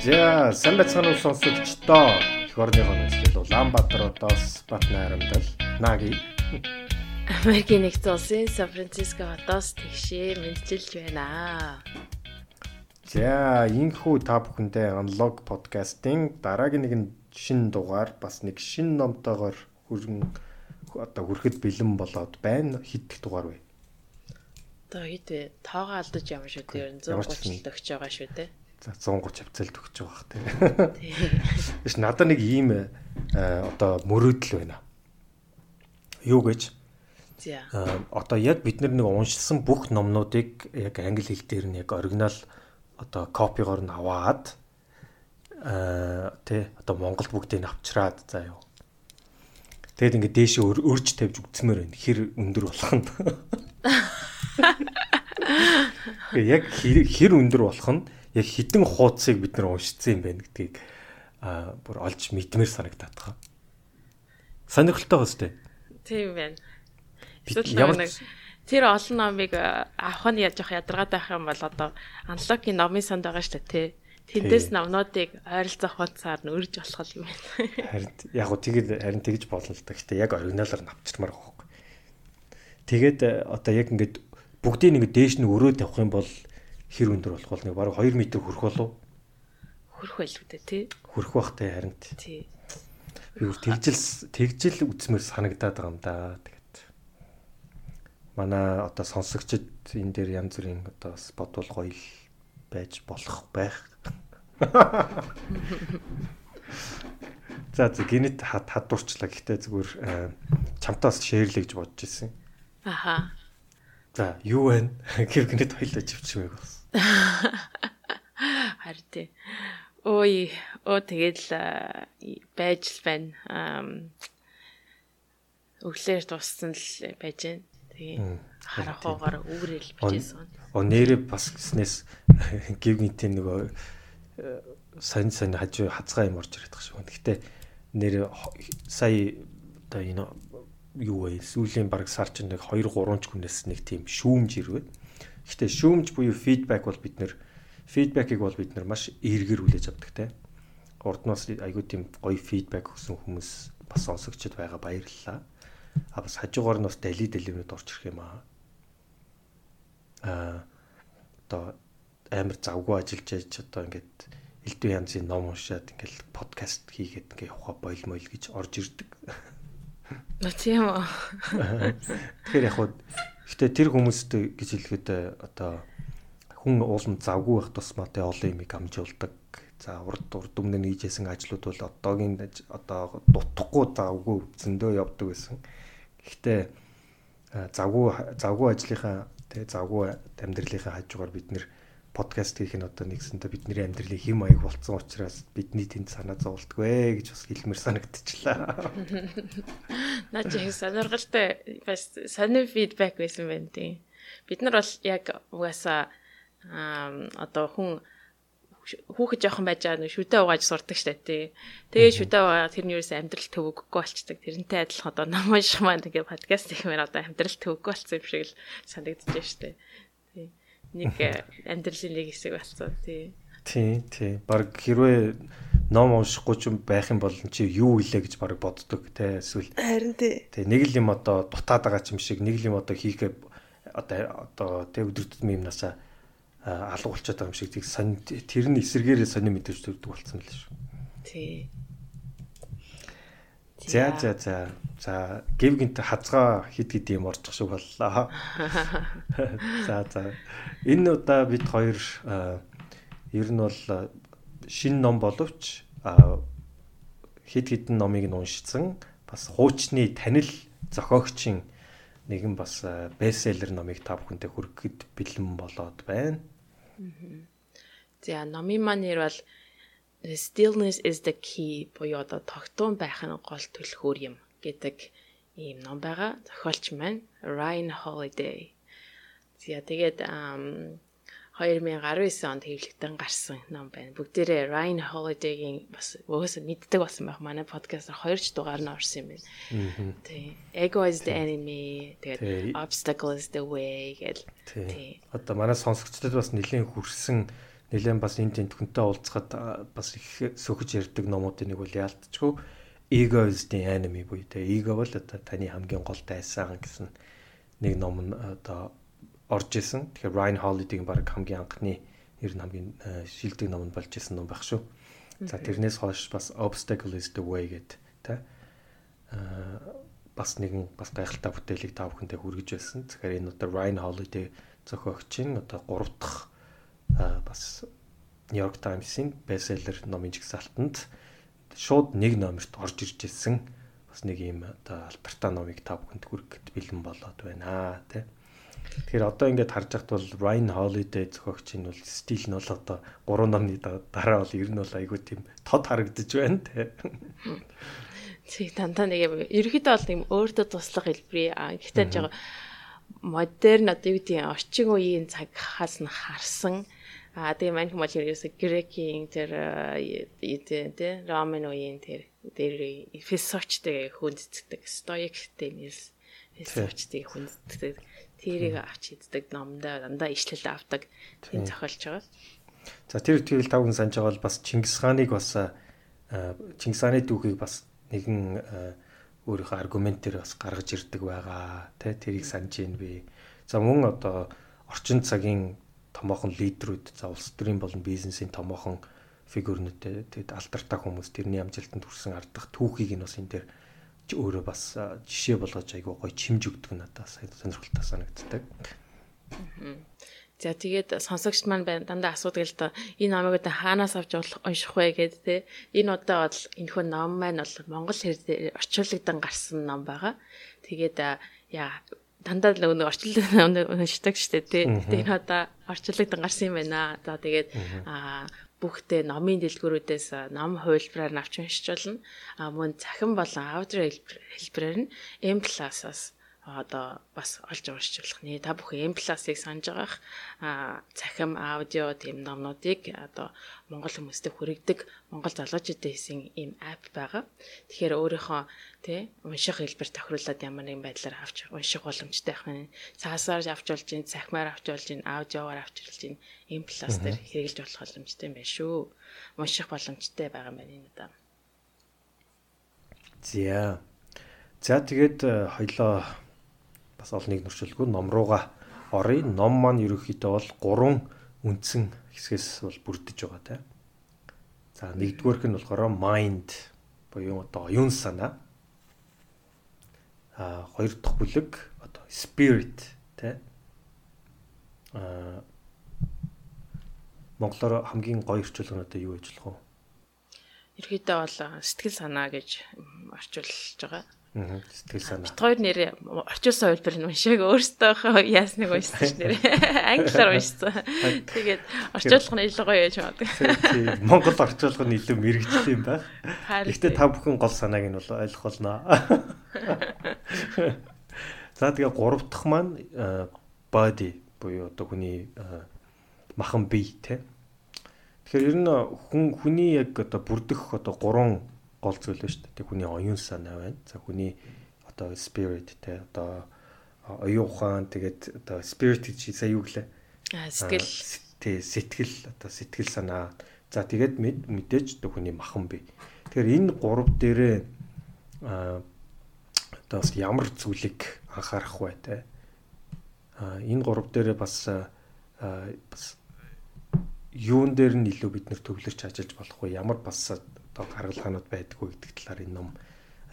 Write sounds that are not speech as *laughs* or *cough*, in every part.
За, сайн байцгаана уу сонсогчдоо. Эх орныхоо нөхцөл Улаанбаатар одоос Бат найрамдал Наги Америкийн нэгдсэн улсын Сан Франциско хотоос тэгшээ мэдчилж байна. За, инхүү та бүхэндээ Unlock podcast-ийн дараагийн нэгэн шинэ дугаар бас нэг шинэ номтойгоор хүрэн одоо хүрэхэд бэлэн болоод байна. Хидэх дугаар вэ? Одоо хэд вэ? Тоогоо алдаж ямар шүү дээ. 130 л өгч байгаа шүү дээ. За 130 хавцалд өгч байгаа тий. Биш надад нэг ийм э, одоо мөрөөдөл байна. Юу гэж? За. Одоо яг бид нар нэг уншилсан бүх номнуудыг яг англи хэл дээр нь яг оригинал одоо копигоор нь аваад аа тий одоо Монголд бүгдийг авчраад за юу. Тэгэд ингээд дээшээ өрж тавьж үгцмээр байна. Хэр өндөр болох нь. *laughs* Яг хэр өндөр болох нь яг хідэн хуудсыг бид нар уншицсан юм байна гэдгийг аа бүр олж мэдмээр санагдаад байгаа. Сонирхолтой байна сте. Тийм байна. Ямар нэг тэр олон номыг авах нь яаж явах ядаргаатай байх юм бол одоо аналогын номын санд байгаа шүү дээ тий. Тэндээс номнуудыг ойролцоох хуудасаар нь өрж болох юм байна. *laughs* Харин яг гоо тэгээд харин тэгж болно л да. Гэтэ яг оригиналаар навчирмаар байгаа хөөхгүй. Тэгээд одоо яг ингээд бүгдийг нэг дээш нь өрөө тавих юм бол хэр өндөр болох бол нэг бараг 2 м хүрэх болов хүрэх байлгүй дээ тий. Хүрэх бах те харин тий. Бүр тэгжил тэгжил үзмэр санагдаад байгаа юм да. Тэгээд манай одоо сонсогчд энэ дээр янз бүрийн одоо бодвол гоё байж болох байх. За за гинэт хадуурчлаа. Гэхдээ зүгээр чамтаас шеэрлээ гэж бодож ирсэн. Аха. За юу вэ? Гэв гинэт хоёлоо живчмээг бас. *laughs* Харин тий. Ой, оо тэгэл байж л байна. Өглөөр туссан л байж байна. Тэгээ харахаагаар үүрэл бичээсэн. Оо нэрээ бас гиснээс *laughs* гів гинтийн нөгөө сайн сайн хажуу хацгаа юм орж ирээд шүү. Гэхдээ нэр сая одоо энэ юу вэ? Сүүлийн баг сар чинь нэг 2 3 ч хүнээс нэг тийм шүүмж ирвэ. Гэхдээ шүүмж буюу фидбек бол бид нэр фидбекийг бол бид нар маш эргэр хүлээж авдаг те. Урд нь бас айгүй тийм гоё фидбек өгсөн хүмүүс бас сонсогчд байгаа баярлалаа. А бас хажуугаар нь бас дали дэлгүүрүүд орж ирэх юм аа. Аа одоо амар завгүй ажиллаж яж одоо ингээд элдв янзын ном уншаад ингээл подкаст хийгээд ингээ явах бойл мойл гэж орж ирдэг. Үү. *laughs* Тэгэхээр яг хуу гэтээ тэр хүмүүст гэж хэлэхэд одоо хүн уулын завгүй байх тусмаатай олон юмыг амжуулдаг. За урд урд өмнө нийжсэн ажлууд бол одоогийн одоо дутхгүй завгүй зөндөө явдаг байсан. Гэхдээ завгүй завгүй ажлынхаа тэгээ завгүй амьдралынхаа хажуугаар бид нэр подкаст хийх нь одоо нэгсэндээ бидний амьдралын хэм маяг болцсон учраас бидний тэнд санаа зовлтгүй гэж бас хэлмэр санагдчихлаа. *laughs* Наа чи сонирхолтой бас сонир фидбек байсан байна тийм. Бид нар бол яг угаасаа одоо хүн хүүхэд жоохон байж байгаа нэг шүтээ угааж сурдаг штэ тий. Тэгээ шүтээ угаа тэрний юус амьдрал төвөггүй болчдаг. Тэрнтэй адилхан одоо ном унших маань ингээ подкаст хиймээр одоо амьдрал төвөггүй болсон юм шиг л санагдаж штэ нэг э, амьдралын нэг хэсэг болсон тий. Тий, тий. Бараг хэрвээ ном уншихгүй ч байх юм бол чи юу илээ гэж бараг боддог те эсвэл харин тий. Тий, нэг л юм одоо дутаад байгаа ч юм шиг нэг л юм одоо хийхээ одоо одоо тэ өдөр тутмын юмнасаа алга болчиход байгаа юм шиг тийг сонь тэр нь эсэргээрээ сони мэдээж төрдөг болсон л шүү. Тий. За за за. За гів гинт хазгаа хид хид юм орчих шиг боллоо. *laughs* За за. Энэ удаа бид хоёр ер нь бол шин ном боловч хид хідэн номыг нь уншицсан бас хуучны танил зохиогчийн нэгэн бас бестселлер номыг та бүхэнтэй хүргэхэд бэлэн болоод байна. За номын маань нэр бол stillness is the key буюу одоо тогтун байх нь гол төлхөөр юм гэдэг ийм ном байгаа. Зохиолч маань Ryan Holiday. За тэгээд 2019 онд хэвлэгдэн гарсан ном байна. Бүгдээрээ Ryan Holiday-гийн бас өөөсөө мэддэг болсон байх. Манай подкастаар хоёр ч дугаар нь орсон юм байна. Тий. Ego is the enemy. Тэгээд obstacle is the way гэл. Тий. Одоо манай сонсогчдод бас нэлийн хүрсэн нэлээд бас энэ тентхэнтэй уулзахад бас их сөхөж ярддаг номуудын нэг бол яалтчгүй Ego is the enemy буюу тэ эго бол одоо таны хамгийн гол дайсан гэсэн нэг ном нь одоо орж исэн. Тэгэхээр Ryan Holiday-гийн баг хамгийн анхны нэр нь хамгийн шилдэг ном нь болж исэн ном байх шүү. За тэрнээс хойш бас Obstacle is the way гэд тэ аа бас нэгэн бас гайхалтай бүтээлийг та бүхэндээ хүргэж байсан. Тэгэхээр энэ одоо Ryan Holiday зохиогчийн одоо 3 дахь бас New York Times-ийн бестселлер номын жигсаалтанд шууд нэг номерт орж ирж ирсэн бас нэг юм одоо алдартай номыг та бүхэнд хүргэхэд бэлэн болоод байна тий. Тэгэхээр одоо ингээд харж байхад бол Ryan Holiday зохиогчийн бол стил нь бол одоо гурван номны дараа бол ер нь бол айгүй тийм тод харагдаж байна тий. Тэг дандаа нэг юм ерөөхдөө бол юм өөртөө туслах хэлбэрий. А гэхдээ жоо модерн одоо юу гэдэг орчин үеийн цагаас нь харсан. А тэгээ мань хүмүүс ерөөсө грекийн тэр тэ рамен үеийн тэр тэр философчтэй хүндэтдэг стоик тэмээс философчтэй хүндэтдэг тэрийг авч иддэг номдоо дандаа ишлэл авдаг тийм зохиолч байгаа. За тэр тэгэл тавхан санаж байгаа бол бас Чингис хааныг бас Чингис хааны дүүхийг бас нэгэн өөрийнхөө аргументээр бас гаргаж ирдэг байгаа. Тэ тэрийг санаж ийн би. За мөн одоо орчин цагийн томоохон лидерүүд за улс төрийн болон бизнесийн томоохон фигүрнүүдтэй тэгэд алдартай хүмүүс тэрний амжилтанд хүрсэн ардах түүхийг нь бас энэ дээр өөрөө бас жишээ болгож айгуу гоё чимж өгдөг надад сонирхолтой санагддаг. За тэгээд сонсогч маань байна дандаа асуудаг л да энэ номыг одоо хаанаас авч унших вэ гэд те энэ удаа бол энэ хөө ном маань бол монгол хэлээр орчуулгдан гарсан ном байгаа. Тэгээд яа дандаа л нэг орчлог уншдаг штэ тий. Гэтэ энэ одоо орчлогдсон гарсан юм байна. За тэгээд аа бүхтээ номын дэлгүүрүүдээс ном хувилбараар авч уншиж болно. А мөн цахим болон аудио хэлбэрээр нь M+ plus-аас одоо бас олж болох нэ та бүхэн M plus-ыг санаж байгаах цахим аудио тийм номнуудыг одоо монгол хүмүүстээ хүргэдэг монгол залуучуудын хийсэн ийм апп байгаа. Тэгэхээр өөрийнхөө тий унших хэлбэр тохируулаад ямар нэгэн байдлаар авч унших боломжтой байх нь цаасаар авч болж ин цахимаар авч болж ин аудиогоор авч болж ин M plus дээр хэрэгжилж болох боломжтой юм байна шүү. Унших боломжтой байгаа юм байна энэ удаа. За. За тэгээд хоёлоо бас олныг нөрчилгүй ном руугаа оръё. Ном маань ерөөхдөө бол гурван үндсэн хэсгээс бол бүрдэж байгаа тийм. За нэгдүгээрх нь болохоор mind буюу одоо оюун санаа. А хоёр дахь бүлэг одоо spirit тийм. А Монголоор хамгийн гоё орчуулга нь одоо юу болох вэ? Ерхийдээ бол сэтгэл санаа гэж орчуулж байгаа. Сэтгэл санаа. Бид хоёр нэр орчуулсан хувилбар нь уншааг өөртөө яасныг уншсан ш нэр. Англиар уншсан. Тэгээд орчуулга нь илүү гоё яж магадгүй. Тийм. Монгол орчуулга нь илүү мэрэгжил юм байна. Гэхдээ та бүхэн гол санааг нь бол ойлгох болно. За тэгээ гурав дахь маань body буюу одоо хүний махан бие те. Тэгэхээр ер нь хүн хүний яг одоо бүрдэх одоо гурван гол зүйл байна шүү дээ. Хүний оюун санаа байна. За хүний одоо spirit те одоо оюун ухаан тэгээд одоо spirit гэж сая юу гэлээ? Аа сэтгэл тий сэтгэл одоо сэтгэл санаа. За тэгээд мэдээж хүний махан бий. Тэгэхээр энэ гурав дээрээ а одоо бас ямар зүйлийг анхаарах вэ те? А энэ гурав дээрээ бас бас юун дээр нь илүү бид нэр төвлөрч ажиллаж болох вэ? Ямар бас одоо гаргалгаанууд байдгүй гэдэг талаар энэ ном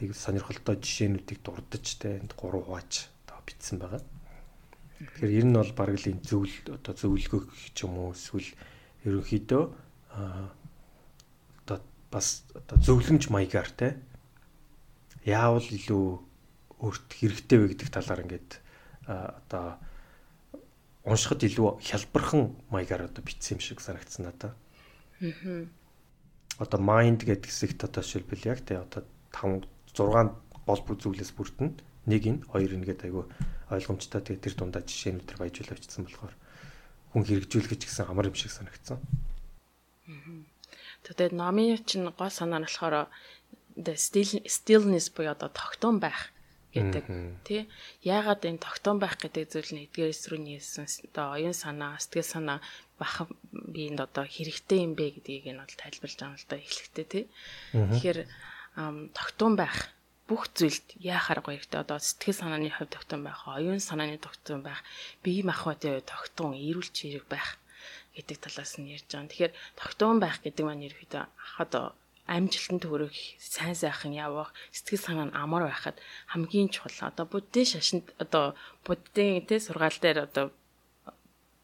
аюу сонирхолтой жишээнүүдийг дурдж тэ энд гурав хувааж одоо бичсэн байгаа. Тэгэхээр ер нь бол бараг л энэ зөвл одоо зөвлөгөө ч юм уу эсвэл ерөнхийдөө одоо бас одоо зөвлөмж маягаар те яавал илүү өөрт хэрэгтэй вэ гэдэг талаар ингээд одоо уншихад илүү хялбархан маягаар одоо бичсэн юм шиг санагдсан надад. Аа одоо mind гэдэг хэсэгт одоо жишээлбэл яг тий одоо 5 6 гол зүйлээс бүрдэн нэг нь хоёр нь гэдэг айгу ойлгомжтой тэгээ тэр дундаа жишээнүүд төр баяжуул авчихсан болохоор хүн хэрэгжүүлэх гэсэн амар юм шиг санагдсан. Тэгээд номын чинь гол санаа нь болохоор the still stillness буюу одоо тогтун байх гэдэг. Тий яагаад энэ тогтоон байх гэдэг зүйл нь эдгээрс рүү нийлсэн одоо оюун санаа сэтгэл санаа бах биенд одоо хэрэгтэй юм бэ гэдгийг нь бол тайлбарлаж байгаа л да эхлэхдээ тий тэгэхээр тогтоон байх бүх зүйлд яахаар гоёртой одоо сэтгэл санааны хувьд тогтоон байх оюун санааны тогтоон байх бие махбодын тогтоон эрүүл чирэг байх гэдэг талаас нь ярьж байгаа. Тэгэхээр тогтоон байх гэдэг маань ерөөдөө одоо амжилтанд хүрэх, сайн сайхан явах, сэтгэл санаа нь амар байхад хамгийн чухал. Одоо буддийн шашинд одоо буддийн тэ сургаал дээр одоо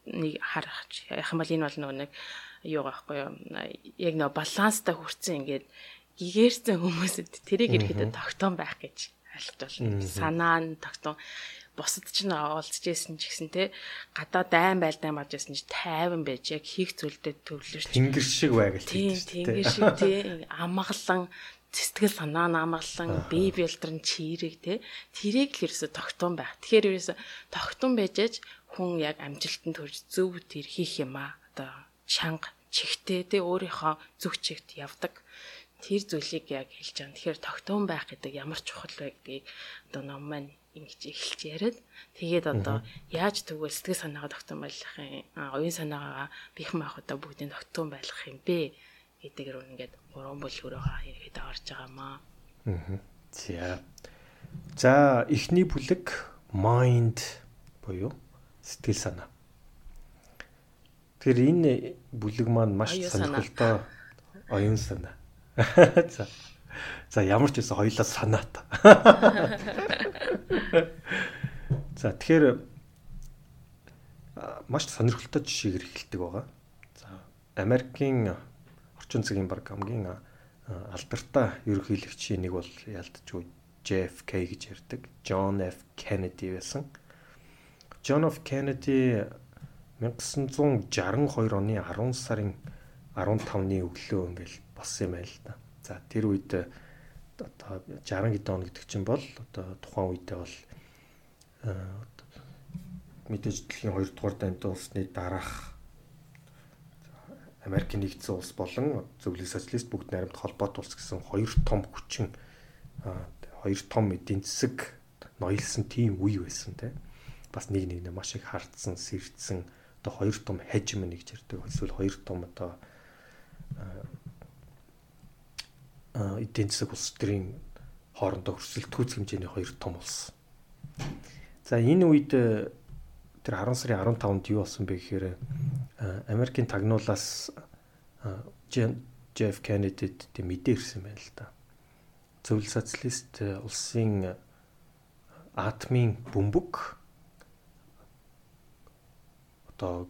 нэг харах яах юм бол энэ бол нөгөө нэг юу байхгүй юу? Яг нөгөө баланстай хүрсэн ингээд гэгэрсэн хүмүүсэд тэрийг ирэхэд тогтоон байх гэж айлтвал санаа нь тогтоон бусад ч н олдж байсан ч гэсэн те гадаа дайн байлдаан баж байсан ч тайван байж яг хийх зүйлдээ төвлөрч тэнгэр шиг бай гэж тийм тэнгэр шиг тий амгалан сэтгэл санаа намгалан бие билдрэн чирэг те тэрийг л ерөөсө тогтун байх. Тэгэхээр ерөөсө тогтун байжээж хүн яг амжилтанд хүрч зөв тэр хийх юм а. Одоо чанга чихтэй те өөрийнхөө зүг чигт явдаг тэр зүйлийг яг хэлж байгаа. Тэгэхээр тогтун байх гэдэг ямар чухал вэ гэдгийг одоо ном маань ингэж эхэлж яриад тэгээд одоо яаж тэгвэл сэтгэл санаагаа тогтоон байлгах юм оюун санаагаа бих маахуудаа бүгдийг тогтоон байлгах юм бэ гэдэг рүү ингээд гурван бүлгөрөөгөө ихэд орж байгаамаа. Аа. За. За эхний бүлэг mind буюу сэтгэл санаа. Тэгэхээр энэ бүлэг маань маш сонирхолтой оюун санаа. *laughs* За. За ямар ч байсан хоёлаа санаата. *laughs* За тэгэхээр маш сонирхолтой жишээгээр эхэлдэг байгаа. За Америкийн орчин цагийн баг хамгийн алдартай ерөнхийлөгчийн нэг бол ялдчихгүй JFK гэж ярьдаг. John F Kennedy байсан. John F Kennedy 1962 оны 10 сарын 15-ны өглөө ингээл болсон юм байл та. За тэр үед одоо 60 хэдэн он гэдэг чинь бол одоо тухайн үедээ бол мэдээж дэлхийн 2 дугаар дайнд улсны дараах Америкийн нэгдсэн улс болон зөвлөлт социалист бүгд найрамд холбоот улс гэсэн хоёр том хүчин хоёр том эдийн засаг ноёлсон тийм үе байсан те. Бас нэг нэгнээ маш их хардсан сэрдсэн одоо хоёр том хажим нэгж ярьдаг. Эсвэл хоёр том одоо эдийн засаг улс төрийн хоорондоо өрсөлдөхүйц хэмжээний хоёр том улс. За энэ үед э, тэр 10 сарын 15-нд юу болсон бэ гэхээр э, Америкийн тагнуулаас Jeff Kennedy-д тийм мэдээ ирсэн байна л да. Зөвлөл социалист э, улсын атомын бөмбөг одоо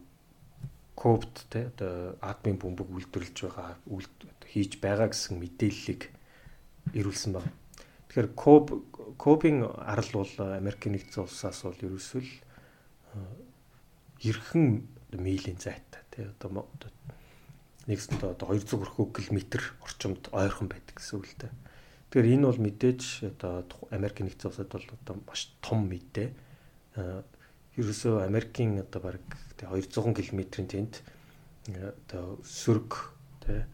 копт те одоо атомын бөмбөг үйлдвэрлэж байгаа хийж байгаа гэсэн мэдээллийг ирүүлсэн байна. Тэгэхээр коб кобын арал бол Америкийн нэгдсэн улсаас бол ерөөсөл ерхэн милийн зайтай тий одоо нэгсэндээ одоо 200 хүрхүү км орчимд ойрхон байдаг гэсэн үг л дээ. Тэгэхээр энэ бол мэдээж одоо Америкийн нэгдсэн улсад бол одоо маш том мэдээ. Ерөөсөө Америкийн одоо баг 200 км-ийн тэнд одоо сөрөг тий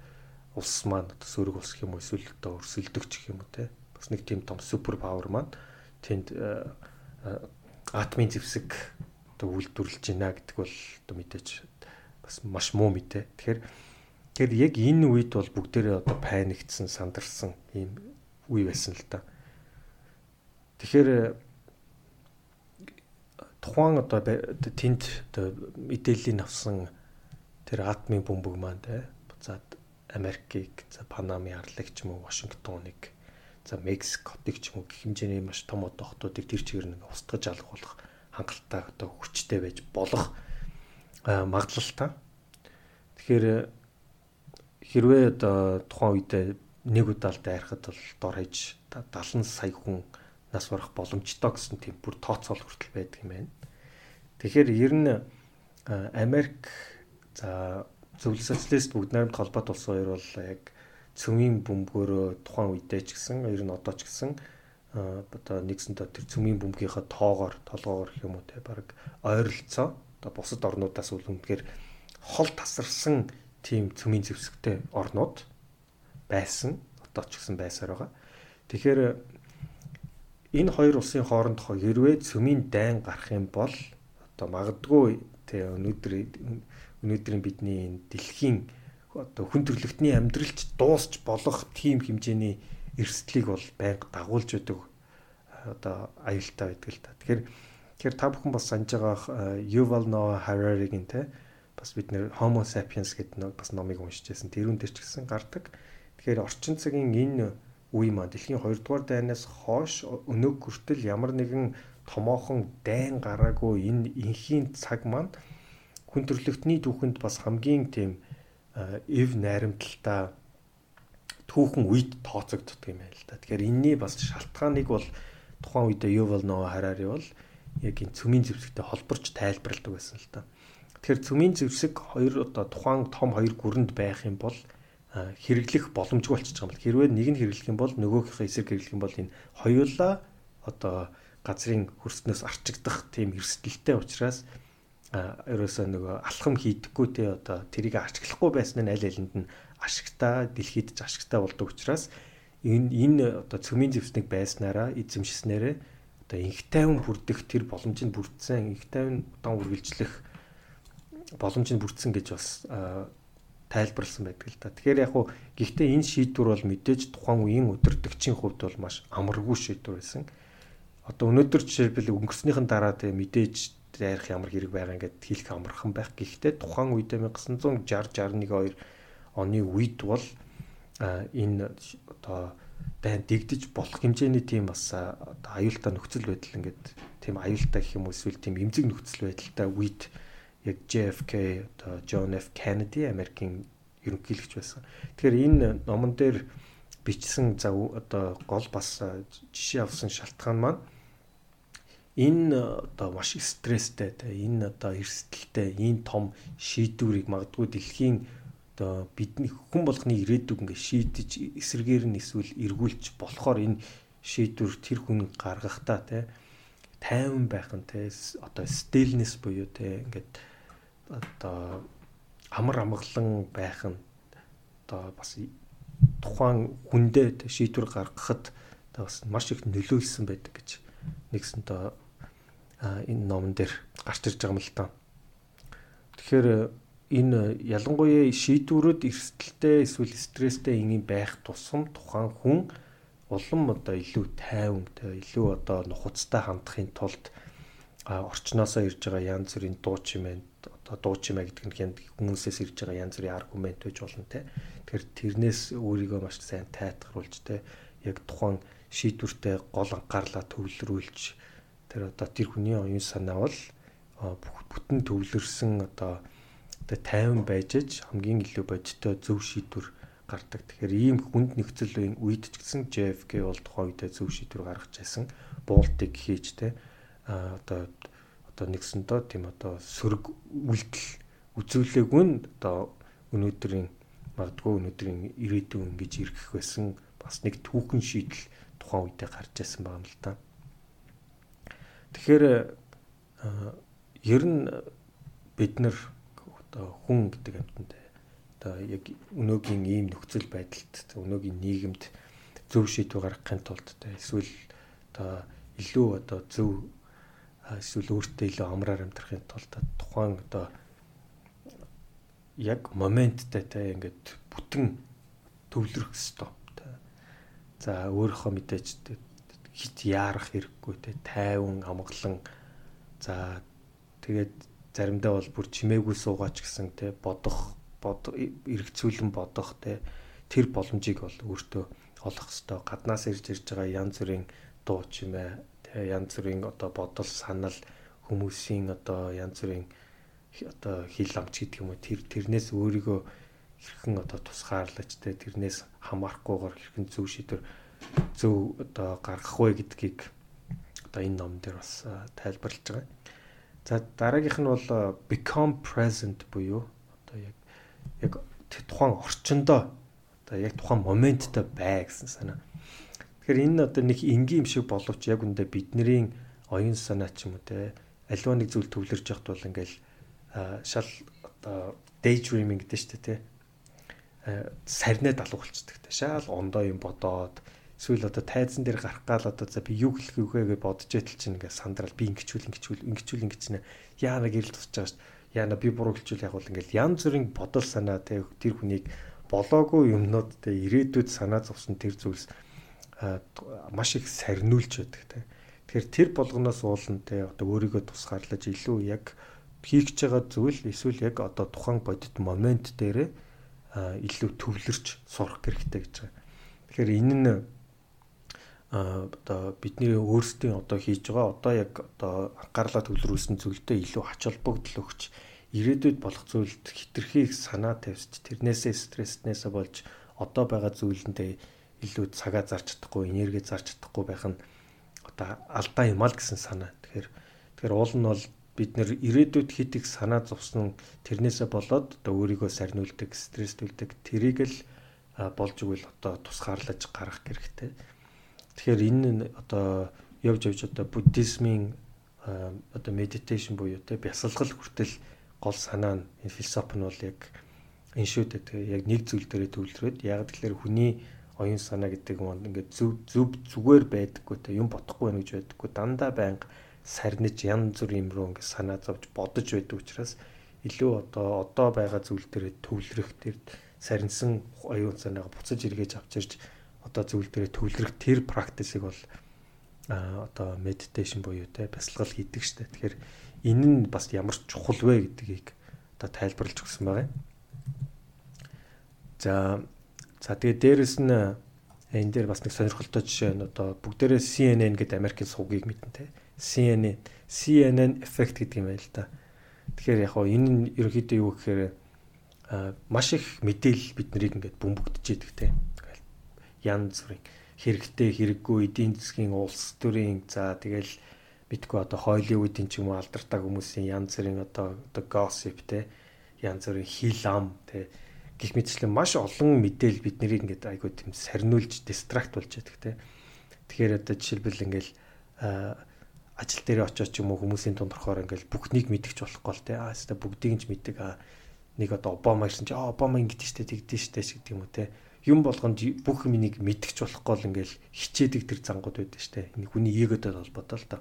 улс маань одоо сөрөг улс гэх юм уу эсвэл одоо өрсөлдөгч гэх юм уу те бас нэг тийм том супер павер маань тэнд э, э, атомын зэвсэг одоо үйлдвэрлэж байна гэдэг бол одоо мэдээж бас маш муу мэдээ. Тэгэхээр тэгэхээр яг энэ үед бол бүгдээрээ одоо паниктсан, сандарсан ийм үе байсан л да. Тэгэхээр э, тухайн одоо тэнд одоо мэдээллийг авсан тэр атомын бөмбөг маань те Америкийг за Панамын арлыг ч юм уу Вашингтоныг за Мексикотыг ч юм уу гэх хэмжээний маш том одоо хотуудыг тэр чигээр нэг устгаж алгуулах хангалттай одоо хүчтэй байж болох магадлалтай. Тэгэхээр хэрвээ одоо тухайн үедээ нэг удаал дайрахад бол дор хаяж 70 сая хүн нас барах боломжтой гэсэн тийм бүр тооцоол хүртэл байдаг юм байна. Тэгэхээр ер нь Америк за зөвлөл социалист бүгд найрамд холбоот улс хоёр бол яг цөмийн бөмбөгөөрөө тухайн үедээ ч гэсэн ер нь одоо ч гэсэн одоо нэгсэндээ тэр цөмийн бөмбөгийнхаа тоогоор толгоогоор гэх юм уу те баг ойролцоо одоо бусад орнуудаас үл үнэхээр хол тасарсан тийм цөмийн зэвсэгтэй орнууд байсан одоо ч гэсэн байсаар байгаа. Тэгэхээр энэ хоёр улсын хооронд хэрвээ цөмийн дайн гарах юм бол одоо магадгүй тэ өнөөдөр өнөөдрийн бидний дэлхийн одоо хүн төрлөختний амьдралч дуусч болох тийм хэмжээний эрсдлийг бол байнга дагуулж байдаг одоо аюултай байдаг л та. Тэгэхээр тэгэхээр та бүхэн бас санаж байгаа Yuval Noah Harari-гийн те бас бид нэр Homo sapiens гэдэг нэг бас номыг уншижсэн. Тэрүүн дээр ч гэсэн гардаг. Тэгэхээр орчин цагийн энэ үе маань дэлхийн 2 дугаар дайнаас хойш өнөөг хүртэл ямар нэгэн томоохон дайн гараагүй энэ инхийн цаг маань хүн төрлөختний түүхэнд бас хамгийн тийм эв найрамдалтай түүхэн үед тооцогддог юм байна л да. Тэгэхээр энэний бас шалтгааныг бол тухайн үедээ Yuval Noah Harari бол яг энэ цөмийн зэвсэгтэй холборч тайлбарладаг байсан л да. Тэгэхээр цөмийн зэвсэг хоёр одоо тухайн том хоёр гүрэнд байх юм бол хэрэглэх боломжгүй болчихж байгаа юм бол хэрвээ нэг нь хэрэглэх юм бол нөгөөхийнхөө эсрэг хэрэглэх юм бол энэ хоёулаа одоо газрын хөрснөөс арчигдах тийм эрсдэлтэй учраас ерөөсөө нөгөө алхам хийдэггүй те одоо тэрийг ашиглахгүй байсан нь аль алинд нь ашигтай дэлхийд ч ашигтай болдог учраас энэ энэ одоо цөмийн зэвснийг байснараа эзэмшснээрээ одоо инх тайван бүрдэх тэр боломжийг бүрдсэн инх тайван удаан үргэлжлэх боломжийг бүрдсэн гэж бас тайлбарлсан байдаг л та. Тэгэхээр яг хуу гэхдээ энэ шийдвэр бол мэдээж тухайн үеийн өдөртөгчийн хувьд бол маш амаргүй шийдвэр байсан одоо өнөөдөр жишээлбэл өнгөрснийхэн дараа тэ мэдээж ярих ямар хэрэг байгаа ингээд хэлэх амархан байх. Гэхдээ тухайн үед 1960 61 2 оны үед бол энэ одоо дайн дэгдэж болох хэмжээний тийм бас одоо аюултай нөхцөл байдал ингээд тийм аюултай гэх юм эсвэл тийм эмзэг нөхцөл байдалтай үед яг JFK одоо John F Kennedy Америкийн ерөнхийлөгч байсан. Тэгэхээр энэ номон дээр бичсэн за одоо гол бас жишээ авсан шалтгаан маань энэ одоо маш стресстэй те энэ одоо эрсдэлтэй энэ том шийдвэрийг магадгүй дэлхийн одоо бидний хүн болгоны ирээдүг ингээ шийдэж эсрэгээр нь эсвэл эргүүлж болохоор энэ шийдвэр тэр хүн гаргахтаа те тайван байх нь те одоо стилнес буюу те ингээд одоо амар амгалан байх нь одоо бас тухайн хүндээ шийдвэр гаргахад бас маш их нөлөөлсөн байдаг гэж нэгсэн тоо энэ номон дээр гарч ирж байгаа юм л та. Тэгэхээр энэ ялангуяа шийдвэрүүд эрсдэлтэй эсвэл стресстэй ингийн байх тусам тухайн хүн улам одоо илүү тайван илүү одоо нухацтай хандахын тулд орчноосоо ирж байгаа янз бүрийн дуу чимээ одоо дуу чимээ гэдэг нь хүмүүсээс ирж байгаа янз бүрийн аргумент байж болно те. Тэгэхээр тэрнээс өөрийгөө маш сайн тайтгаруулж те яг тухайн шийдвэртэй гол анхаарлаа төвлөрүүлж тэр одоо тэр хүний оюун санаа бол бүтэн төвлөрсөн одоо одоо тайван байж аж хамгийн илүү бодиттой зөв шийдвэр гардаг. Тэгэхээр ийм хүнд нөхцөл үеийн үед ч гэсэн JFK бол тухайн үедээ зөв шийдвэр гаргаж байсан. Буултыг хийж те а одоо одоо нэгсэндөө тийм одоо сөрөг үйлдэл үзүүлээгүй нь одоо өнөөдрийн магадгүй өнөөдрийн ирээдүйн ингэж ирэх байсан бас нэг түүхэн шийдэл тухайн үедээ гарч байгаа юм л та. Тэгэхээр ер нь бид нар одоо хүн гэдэг амьтантай одоо яг өнөөгийн ийм нөхцөл байдалд өнөөгийн нийгэмд зөв шийдвэр гаргахын тулд эсвэл одоо илүү одоо зөв эсвэл өөртөө илүү амраар амьдрахын тулд тухайн одоо яг моменттай те ингээд бүтэн төвлөрөх ёстой За өөрийнхөө мэдээж хит яарах хэрэггүй те тайван амгалан за тэгээд заримдаа бол бүр чимээгүй суугаач гэсэн те бодох бод эргцүүлэн бодох те тэр боломжийг бол өөртөө олох хэвээр гаднаас ирж ирж байгаа янз бүрийн дуу чимээ те янз бүрийн одоо бодол санал хүмүүсийн одоо янз бүрийн одоо хил амч гэдэг юм уу? Тэр тэрнээс өөрийгөө хэрхэн одоо тусгаарлаж те тэрнээс хамаарахгүйгээр хэрхэн зөв шийдвэр зөв одоо гаргах вэ гэдгийг одоо энэ ном дээр бас тайлбарлаж байгаа. За дараагийнх нь бол become present буюу одоо яг яг тухайн орчиндоо одоо яг тухайн моменттой бай гэсэн санаа. Тэгэхээр энэ одоо нэг энгийн юм шиг боловч яг үндэ бидний оюун санаа ч юм уу те аливаа нэг зүйл төвлөрж яхад бол ингээл шал одоо daydreaming гэдэг шүү дээ те сарнаа далуу болцдог те шал ондоо юм бодоод эсвэл одоо тайзан дээр гарах гал одоо за би юу хэлэх үгээ гэж бодож байтал чинь ингээд сандрал би ингэчүүл ингэчүүл ингэчүүл ингэчнэ. Яана гэрэл тусч байгаа шүү. Дээ яана би буруу хэлчихвэл яг бол ингээд янз бүрийн бодол санаа те тэр хүнийг болоогүй юмнууд те ирээдүйд санаа зовсон тэр зүйлс маш их сарниулж байдаг те тэгэхээр тэр болгоноос уулна те одоо өөрийгөө тусгаарлаж илүү яг хийх гэж байгаа зүйл эсвэл яг одоо тухайн бодит момент дээр илүү төвлөрч сурах хэрэгтэй гэж байгаа. Тэгэхээр энэ нь одоо бидний өөрсдийн одоо хийж байгаа одоо яг одоо анхаарлаа төвлөрүүлсэн зүйлдээ илүү ач холбогдол өгч ирээдүйд болох зүйлд хитрхийг санаа тавьж тэрнээсээ стресснээсээ болж одоо байгаа зүйлэндээ илүү цагаа зарч чадахгүй энерги зарч чадахгүй байх нь одоо алдаа юм аа гэсэн санаа. Тэгэхээр тэгэхээр уул нь бол бид нэр ирээдүйд хит их санаа зовсон тэрнээсээ болоод одоо өөрийгөө сарниулдаг, стресстүүлдэг тэрийг л болж игэл одоо тусгаарлаж гаргах хэрэгтэй. Тэгэхээр энэ одоо явж явж одоо буддизмын одоо медитейшн буюу те бясалгал хүртэл гол санаа нь энэ философи нь бол яг энэ шүү дээ. Тэгээ яг нэг зүйл дээрээ төвлөрөөд яг тэгэхээр хүний оюун санаа гэдэг юм ингээд зөв зөв зүгээр байдаггүй те юм бодохгүй байна гэж байдаггүй дандаа байнга сарниж янз бүр юм руу ингээд санаа зовж бодож байдаг учраас илүү одоо одоо байгаа зүйл дээрээ төвлөрөх тэр сарнсан оюун санаагаа буцаж эргэж авч ирж одоо зүйл дээр төвлөрөх тэр практисыг бол одоо медитейшн буюу те бясалгал хийдэг штэ. Тэгэхээр энэ нь бас ямар чухал вэ гэдгийг одоо тайлбарлаж өгсөн байгаа юм. За за тэгээ дээрэс нь энэ дээр бас нэг сонирхолтой жишээ нь одоо бүгдээрээ CNN гэдэг Америкийн сувгийг мэднэ те. CNN CNN effect гэдэг юм байл та. Тэгэхээр яг энэ нь ерөөхдөө юу гэхээр маш их мэдээлэл бид нарыг ингээд бөмбөгдөж идэг те янз бүрийн хэрэгтэй хэрэггүй эдийн засгийн улс төрийн за тэгэл битгүй одоо Холливуудын ч юм уу алдартай хүмүүсийн янз бүрийн одоо одоо gossip те янз бүрийн хил ам те. Гих мэтчлэн маш олон мэдээлэл бид нарыг ингээд айгуу тийм сарниулж дистракт болж яадаг те. Тэгэхээр одоо жишээлбэл ингээл ажил дээр очиод ч юм уу хүмүүсийн дундорхоор ингээл бүхнийг мэдгэж болохгүй л те. Аа хэвээ бүгдийг нь ч мэддэг. Аа нэг одоо Обама гэсэн чи Обама ингэдэж штэ тэгдэж штэ гэдэг юм уу те юм болгонд бүх юмыг мэдгэж болохгүй л ингээл хичээдэг тэр зангууд байдаг штэ. Энэ хүний эготой холбоотой л доо.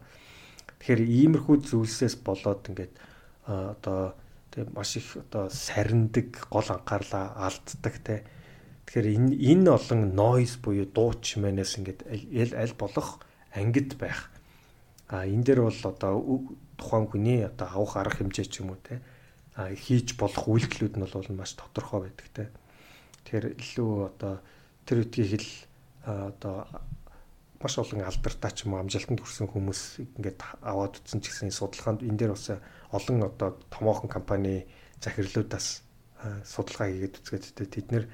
Тэгэхээр иймэрхүү зүйлсээс болоод ингээд одоо тэг маш их одоо сарндаг гол анхаарлаа алддаг те. Тэгэхээр энэ энэ олон noise буюу дууч мэнэс ингээд аль болох ангид байх. А энэ дээр бол одоо тухайн хүний одоо авах арга хэмжээ ч юм уу те. А хийж болох үйлдэлүүд нь бол маш тодорхой байдаг те. Тэгэхээр илүү одоо тэр үтгийг хэл одоо маш олон алдартай ч юм уу амжилтанд хүрсэн хүмүүс ингээд аваад утсан ч гэсэн судалгаанд энэ дээр бас олон одоо томоохон компани захирлуудаас судалгаа хийгээд үзгээд тэд нэр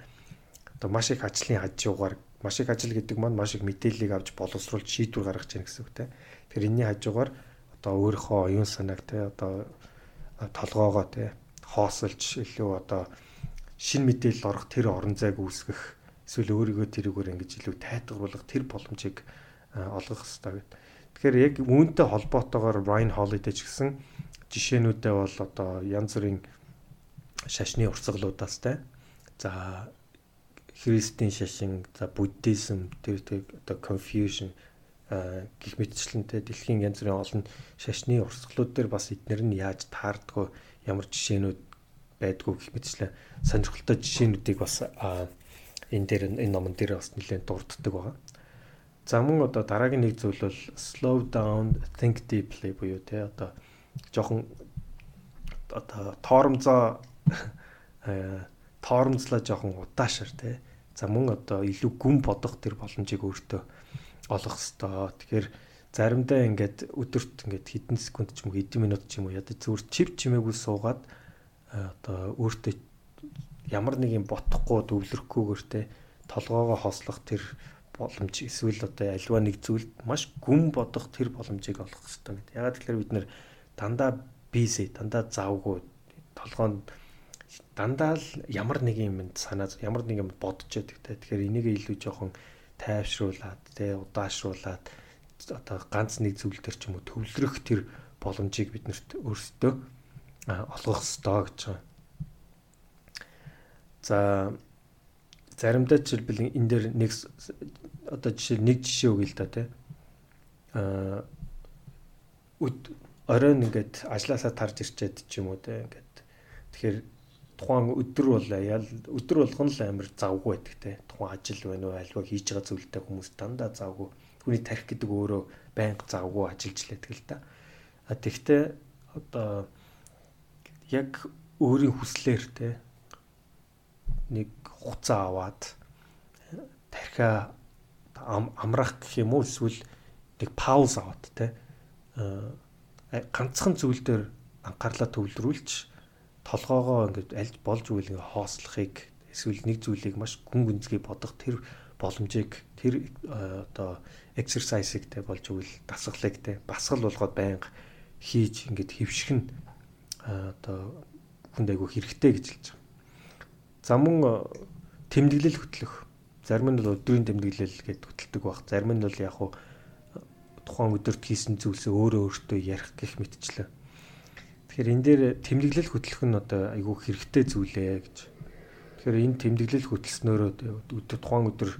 одоо маш их ажлын хажуугаар маш их ажил гэдэг маань маш их мэдээллийг авч боловсруулж шийдвэр гаргаж яах гэсэн үг те. Тэгэхээр энэний хажуугаар одоо өөрийнхөө оюун санааг те одоо толгоогоо те хоосолж илүү одоо шин мэдээлэл орох тэр орон зайг үүсгэх эсвэл өөрийгөө тэрүүгээр ингэж илүү тайтгаруулах тэр боломжийг олгох хэрэгтэй гэдэг. Тэгэхээр яг үүнтэй холбоотойгоор Ryan Holiday ч гэсэн жишээнүүдээ бол одоо янз бүрийн шашны урсгалуудаас те. За христийн шашин, за буддизм, тэр тэр одоо confusion гих мэтчлэнтэй дэлхийн янз бүрийн олон шашны урсгалууд дээр бас эднэр нь яаж таардггүй ямар жишээнүүд байдгүй гэх мэтчлэн сонирхолтой жишээнүүдийг бас энэ дээр энэ номон дээр бас нэлээд дурддаг байгаа. За мөн одоо дараагийн нэг зүйл бол slow down think deeply буюу те одоо жоохон одоо тоормзоо *laughs* тоормзлаа жоохон удаашар те. За мөн одоо илүү гүн бодох тэр боломжийг өөртөө олох хэвээр. Тэгэхээр заримдаа ингээд өдөрт ингээд хэдэн секунд ч юм уу хэдэн минут ч юм уу ядаж зүгээр чив чимээгүй суугаад одоо өөртөө ямар нэг юм ботохгүй дөвлөрөхгүйгээр те толгоогоо хослох тэр боломж эсвэл одоо альва нэг зүйлд маш гүн бодох тэр боломжийг олох хэрэгтэй гэдэг. Ягаад гэвэл бид нэр дандаа бизээ дандаа завгүй толгоонд дандаа л ямар нэг юм санаа ямар нэг юм бодож байдаг те. Тэгэхээр энийг илүү жоохон тайвшруулад те удаашруулад одоо ганц нэг зүйл төр ч юм уу төвлөрөх тэр боломжийг биднэрт өөрсдөө олгох ёстой гэж байна. За за заримдаа жишээлбэл энэ дээр нэг одоо жишээ нэг жишээ өгье л да тий. Аа оройн ингээд ажилласаа тарж ирчээд ч юм уу тий ингээд тэгэхээр тухайн өдөр бол ял өдөр болгон л амар завгүй байдаг те тухайн ажил байна уу альва хийж байгаа зүйлтэй хүмүүс дандаа завгүй хүний тарих гэдэг өөрөө байнга завгүй ажиллаж лээдэг л да а тэгтээ одоо яг өөрийн хүслээр те нэг хуцаа аваад тархиа амрах гэх юм уу эсвэл нэг пауз аваад те ганцхан зүйл дээр анхаарлаа төвлөрүүлж толгоогоо ингээд альж болж үйл ингээ хоослохыг эсвэл нэг зүйлийг маш гүн гүнзгий бодох тэр боломжийг тэр э, одоо exercise-ыг те болж үйл дасгалыг те басгал болгоод байнга хийж ингээд э, одоо хүнд айгу хэрэгтэй гэж хэлж байгаа. За мөн тэмдэглэл хөтлөх. Зарим нь бол өдрийн тэмдэглэл гэдээ хөтэлдэг баг. Зарим нь бол яг хуу тухайн өдөрт хийсэн зүйлсээ өөрөө өөртөө ярих гэх мэтчлээ. Тэгэхээр энэ дээр тэмдэглэл хөтлөх нь одоо айгүй хэрэгтэй зүйлээ гэж. Тэгэхээр энэ тэмдэглэл хөтлснөөрөө өдөр тухайн өдөр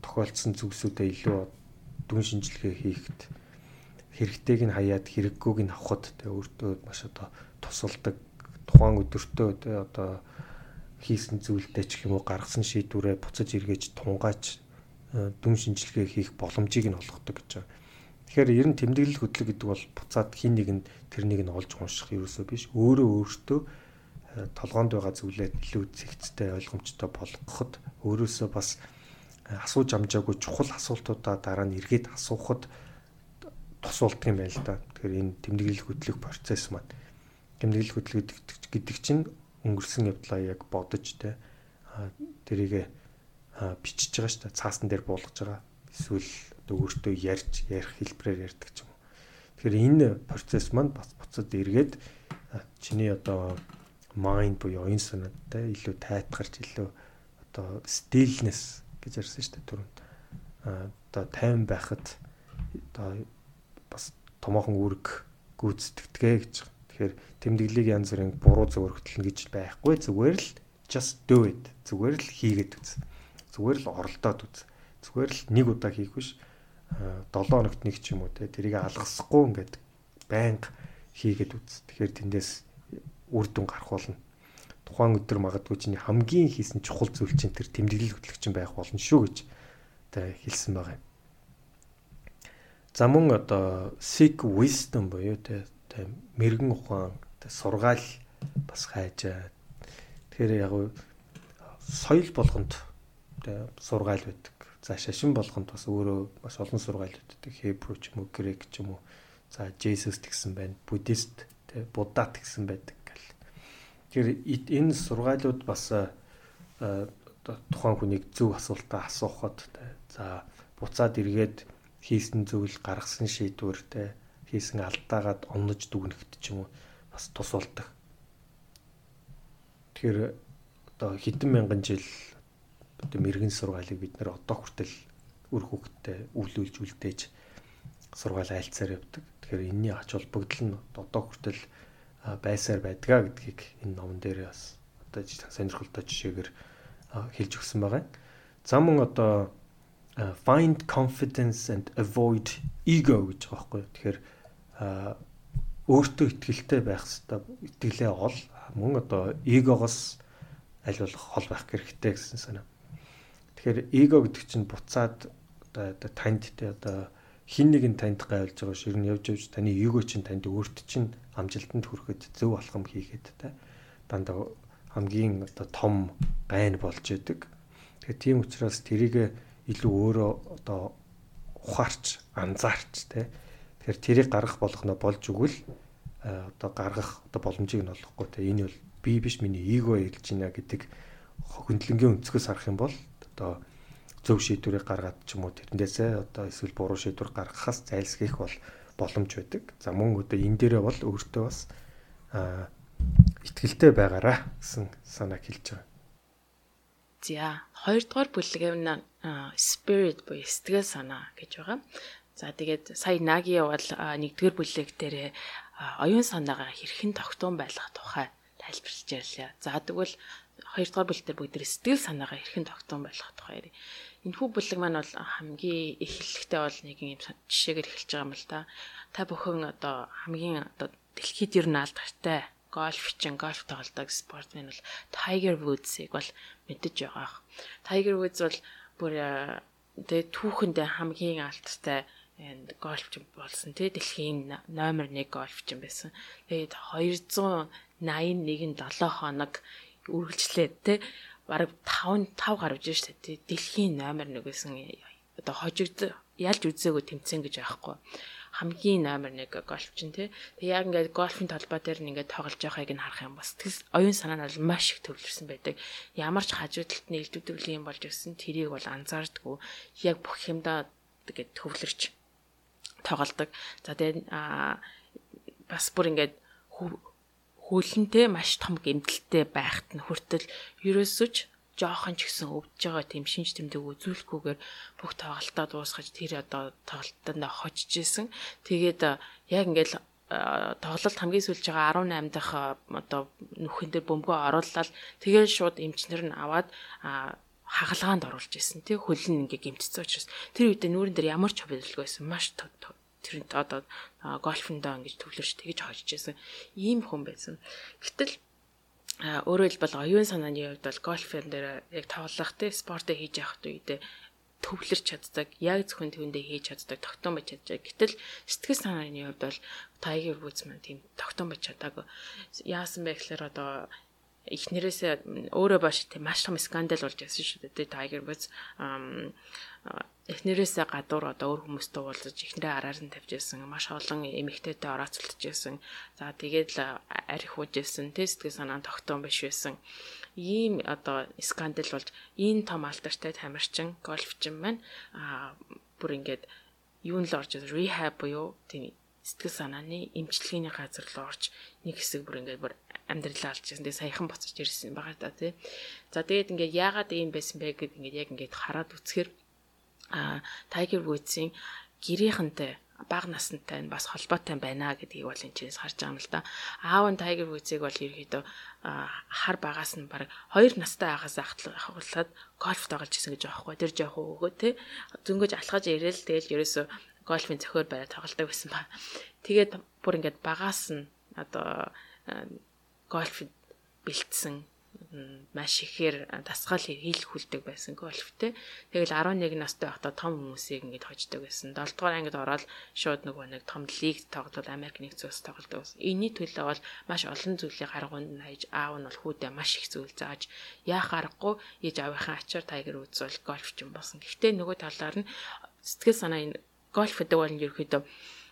тохиолдсон зүйлсүүдэд илүү дүн шинжилгээ хийхэд хэрэгтэйг нь хаяад хэрэггүйг нь авахд тэгээ өөртөө маш одоо тусалдаг тухайн өдөртөө тэгээ одоо хийсэн зүйлдээ ч юм уу гаргасан шийдвэрээ буцаж эргэж тунгааж дүн шинжилгээ хийх боломжийг нь олгодог гэж байна. Тэгэхээр ер нь тэмдэглэл хөдлөг гэдэг бол буцаад хин нэг нь тэрнийг нь олж унших ерөөсөө биш. Өөрөө өөртөө э, толгоонд байгаа зүйлээ илүү зэгцтэй ойлгомжтой болгоход өөрөөсөө бас э, асууж амжаагүй чухал асуултуудаа дараа нь эргээд асуухад тусуулдаг юм байна л да. Тэгэхээр энэ тэмдэглэл хөдлөх процесс маань тэмдэглэл хөдлөх гэдэг чинь өнгөрсөн явдлаа яг бодож те тэрийг бичиж байгаа шүү дээ. Цаасан дээр буулгаж байгаа. Эсвэл одоо өөртөө ярьж ярих хэлбэрээр ярьдаг ч юм уу. Тэгэхээр энэ процесс маань бас буцаад эргээд чиний одоо mind буюу оюун санаатай илүү тайтгарч илүү одоо stillness гэж ярьсан шүү дээ түрүүнд. Одоо тайван байхад одоо бас томоохон үүрэг гүйцэтгэдгээ гэж. Тэгэхээр тэмдэглэлийг янз бүрийн буруу зөв өргөтөлнө гэж байхгүй зүгээр л just do it. Зүгээр л хийгээд үз. Зүгээр л оролдоод үз. Зүгээр л нэг удаа хийх биш 7 хоногт нэг ч юм уу те тэрийг алгасахгүй ингээд байнга хийгээд үз. Тэгэхээр тэндээс үр дүн гарах болно. Тухайн өдөр магадгүй чинь хамгийн хийсэн чухал зүйл чинь тэр тэмдэглэл хөтлөгч байх болно шүү гэж тэ хэлсэн байгаа юм. За мөн одоо seek wisdom буюу тэ мэрэгэн ухаан сургаал бас хайжаа. Тэгэхээр яг соёл болгонд тэ сургаал байдаг За шашин болгонд бас өөрөө маш олон сургаалууддаг Hebrew ч юм уу Грек ч юм уу. За Jesus гэсэн байна. Буддист тэ Буддат гэсэн байдаг гэл. Тэгэхээр энэ сургаалууд бас тухайн хүнийг зөв асуултаа асуухад за буцаад эргээд хийсэн зүйл гаргасан шийдвэр тэ хийсэн алдаагаад оннож дүгнэхт ч юм уу бас тус болдог. Тэгэхээр одоо хэдэн мянган жил одоо мэрэгэн сургаалыг бид нэр одоо хүртэл үр хөвгтөд өвлүүлж үлдээж сургаал айлцаар явдаг. Тэгэхээр энэний ач холбогдол нь одоо хүртэл байсаар байдгаа гэдгийг энэ номон дээр бас одоо сонирхолтой жишээгээр хэлж өгсөн байгаа. За мөн одоо find confidence and avoid ego гэж байгаа байхгүй. Тэгэхээр өөртөө ихтэй байх хэрэгтэй. Итгэлээ ол мөн одоо эгогоос аль болох хол байх хэрэгтэй гэсэн санаа. Тэгэхээр эго гэдэг чинь буцаад одоо танд те одоо хин нэг нь танд гайвлж байгаа шир нь явж явж таны эго чинь танд өөрт чинь амжилтанд хүрэхэд зөв алхам хийгээд те дандаа хамгийн одоо том гайн болж идэг. Тэгэхээр тийм учраас тэрийг илүү өөрөө одоо ухаарч анзаарч те тэгэхээр тэрийг гаргах болгоно болж өгвөл одоо гаргах одоо боломжийг нь олохгүй те энэ бол би биш миний эго хэлж байна гэдэг хөндлөнгийн өнцгөөс харах юм бол одоо зөв шийдвэрийг гаргаад ч юм уу тэрнээсээ одоо эсвэл буруу шийдвэр гаргахаас зайлсхийх бол боломж байдаг. За мөн одоо энэ дээрээ бол өөртөө бас аа ихтгэлтэй байгаараа гэсэн санааг хэлж байгаа. За хоёрдугаар бүлэг нь spirit буюу сэтгэл санаа гэж байгаа. За тэгээд сая наги бол нэгдүгээр бүлэг дээр оюун санаагаа хэрхэн тогтун байлгах тухай тайлбарлаж ярьлаа. За тэгвэл хоёрдугаар бүлэг дээр бүгд сэтгэл санаагаа хэрхэн тогтоон байлгах тухай ярив. Энэхүү бүлэг маань бол хамгийн эхлэлтэй бол нэг юм жишээгээр эхэлж байгаа юм л да. Та бүхэн одоо хамгийн одоо дэлхийд ер нь алдартай гольфчин, гольф тоглодог спортсмен бол Tiger Woods-ыг бол мэдэж байгаа. Tiger Woods бол бүр тэгээ түүхэндээ хамгийн алдартай энд гольфчин болсон тий дэлхийн номер 1 гольфчин байсан. Тэгээд 281 7 хоног үргэлжлээд тий бараг 5 5 гарч иж штэ тий дэлхийн номер 1 байсан одоо хожигд ялж үзээгүй тэмцэн гэж аахгүй хамгийн номер 1 гольфчин тий тэг яг ингээд гольфын талбай дээр ингээд тоглож байгааг нь харах юм бас. Тэгс оюун санаа нь бол маш их төвлөрсөн байдаг. Ямар ч хажуу талд нь илдвэдэг юм болж ирсэн тэрийг бол анзаардггүй яг бүх юмдаа тэгээд төвлөрч тоглодог. За тэгээд бас бүр ингээд хөлнтэй маш том гэмтэлтэй байхад нь хүртэл ерөөсөж жоохон ч гэсэн өвдөж байгаа тийм шинж тэмдэг үзүүлэхгүйгээр бүх тоглолтоо дуусгаж тэр одоо тоглолтод хожиж исэн. Тэгээд яг ингээд тоглолт хамгийн сүүлж байгаа 18 дахь одоо нүхэн дээр бөмбөгөө оруулаад тэгээд шууд эмчнэр нь аваад хагалгаанд оруулж исэн тий хөлн ингээ гимтцсэн учраас тэр үед нүүрэн дээр ямар ч хөвөлгүй байсан маш тэр одоо гольфондоо ингэж төвлөрч тэгж хожиж исэн ийм хүн байсан. Гэтэл өөрөөр хэлбэл оюун санааны хувьд бол гольфын дээр яг тоглох тий спортыг хийж явах үедээ төвлөрч чаддаг, яг зөвхөн түүндээ хийж чаддаг, тогтоон байж чаддаг. Гэтэл сэтгэл санааны хувьд бол Tiger Woods маань тийм тогтоон байж чадаагүй. Яасан бэ гэхээр одоо эхнэрээсээ өөрөө баш тийм маш том скандал болж байсан шүү дээ. Tiger Woods эхнэрээсээ гадуур одоо өөр хүмүүстэй уулзаж эхнэрээ араар нь тавьж байсан. Маш олон эмэгтэйтэй орооцолтож байсан. За тэгээд л арх хууж байсан. Тэ сэтгэл санаа тогтоон биш байсан. Ийм одоо скандал болж ийм том алдартай тамирчин, гольфчин маань аа бүр ингээд юу нь л орж rehab буюу тийм сэтгэл санааны эмчилгээний газар руу орж нэг хэсэг бүр ингээд бүр амьдралаа алж байсан. Тэгээ саяхан буцаж ирсэн байгаа да тий. За тэгээд ингээд яагаад ийм байсан бэ гэд ингээд яг ингээд хараад үцхээр а Tiger Woods-ийн гэрийнхэнтэй бага насантай нь бас холбоотой байна гэдгийг бол энэ чинээс харж байгаа юм л да. Аав нь Tiger Woods-ыг бол ерөөдөө хар багаас нь баг 2 настай байхаас ахуулаад гольф тоглож исэн гэж байхгүй. Тэр жоох өгөө те. Зөнгөж алхаж ирээл тэгэл ерөөсөө гольфын зохиор барай тоглодог байсан ба. Тэгээд бүр ингээд багаас нь одоо гольф бэлдсэн маш ихээр дасгал хийх хүлдэг байсан гольфтэй. Тэгэл 11 настай байхдаа том хүмүүсийг ингэж хождог байсан. 7 дугаар ангид ороод шууд нөгөө нэг том лиг тоглоод Америк нэгдсэн улс тоглодог байсан. Энийний төлөө бол маш олон зүйлийг гаргуунд нь хайж аав нь бол хүүдээ маш их зүйл зааж яах аргагүй ээж аавынхаа ачаар тайгер үзвэл гольфчин болсон. Гэхдээ нөгөө талаар нь сэтгэл санаа энэ гольф гэдэг бол ерөөхдөө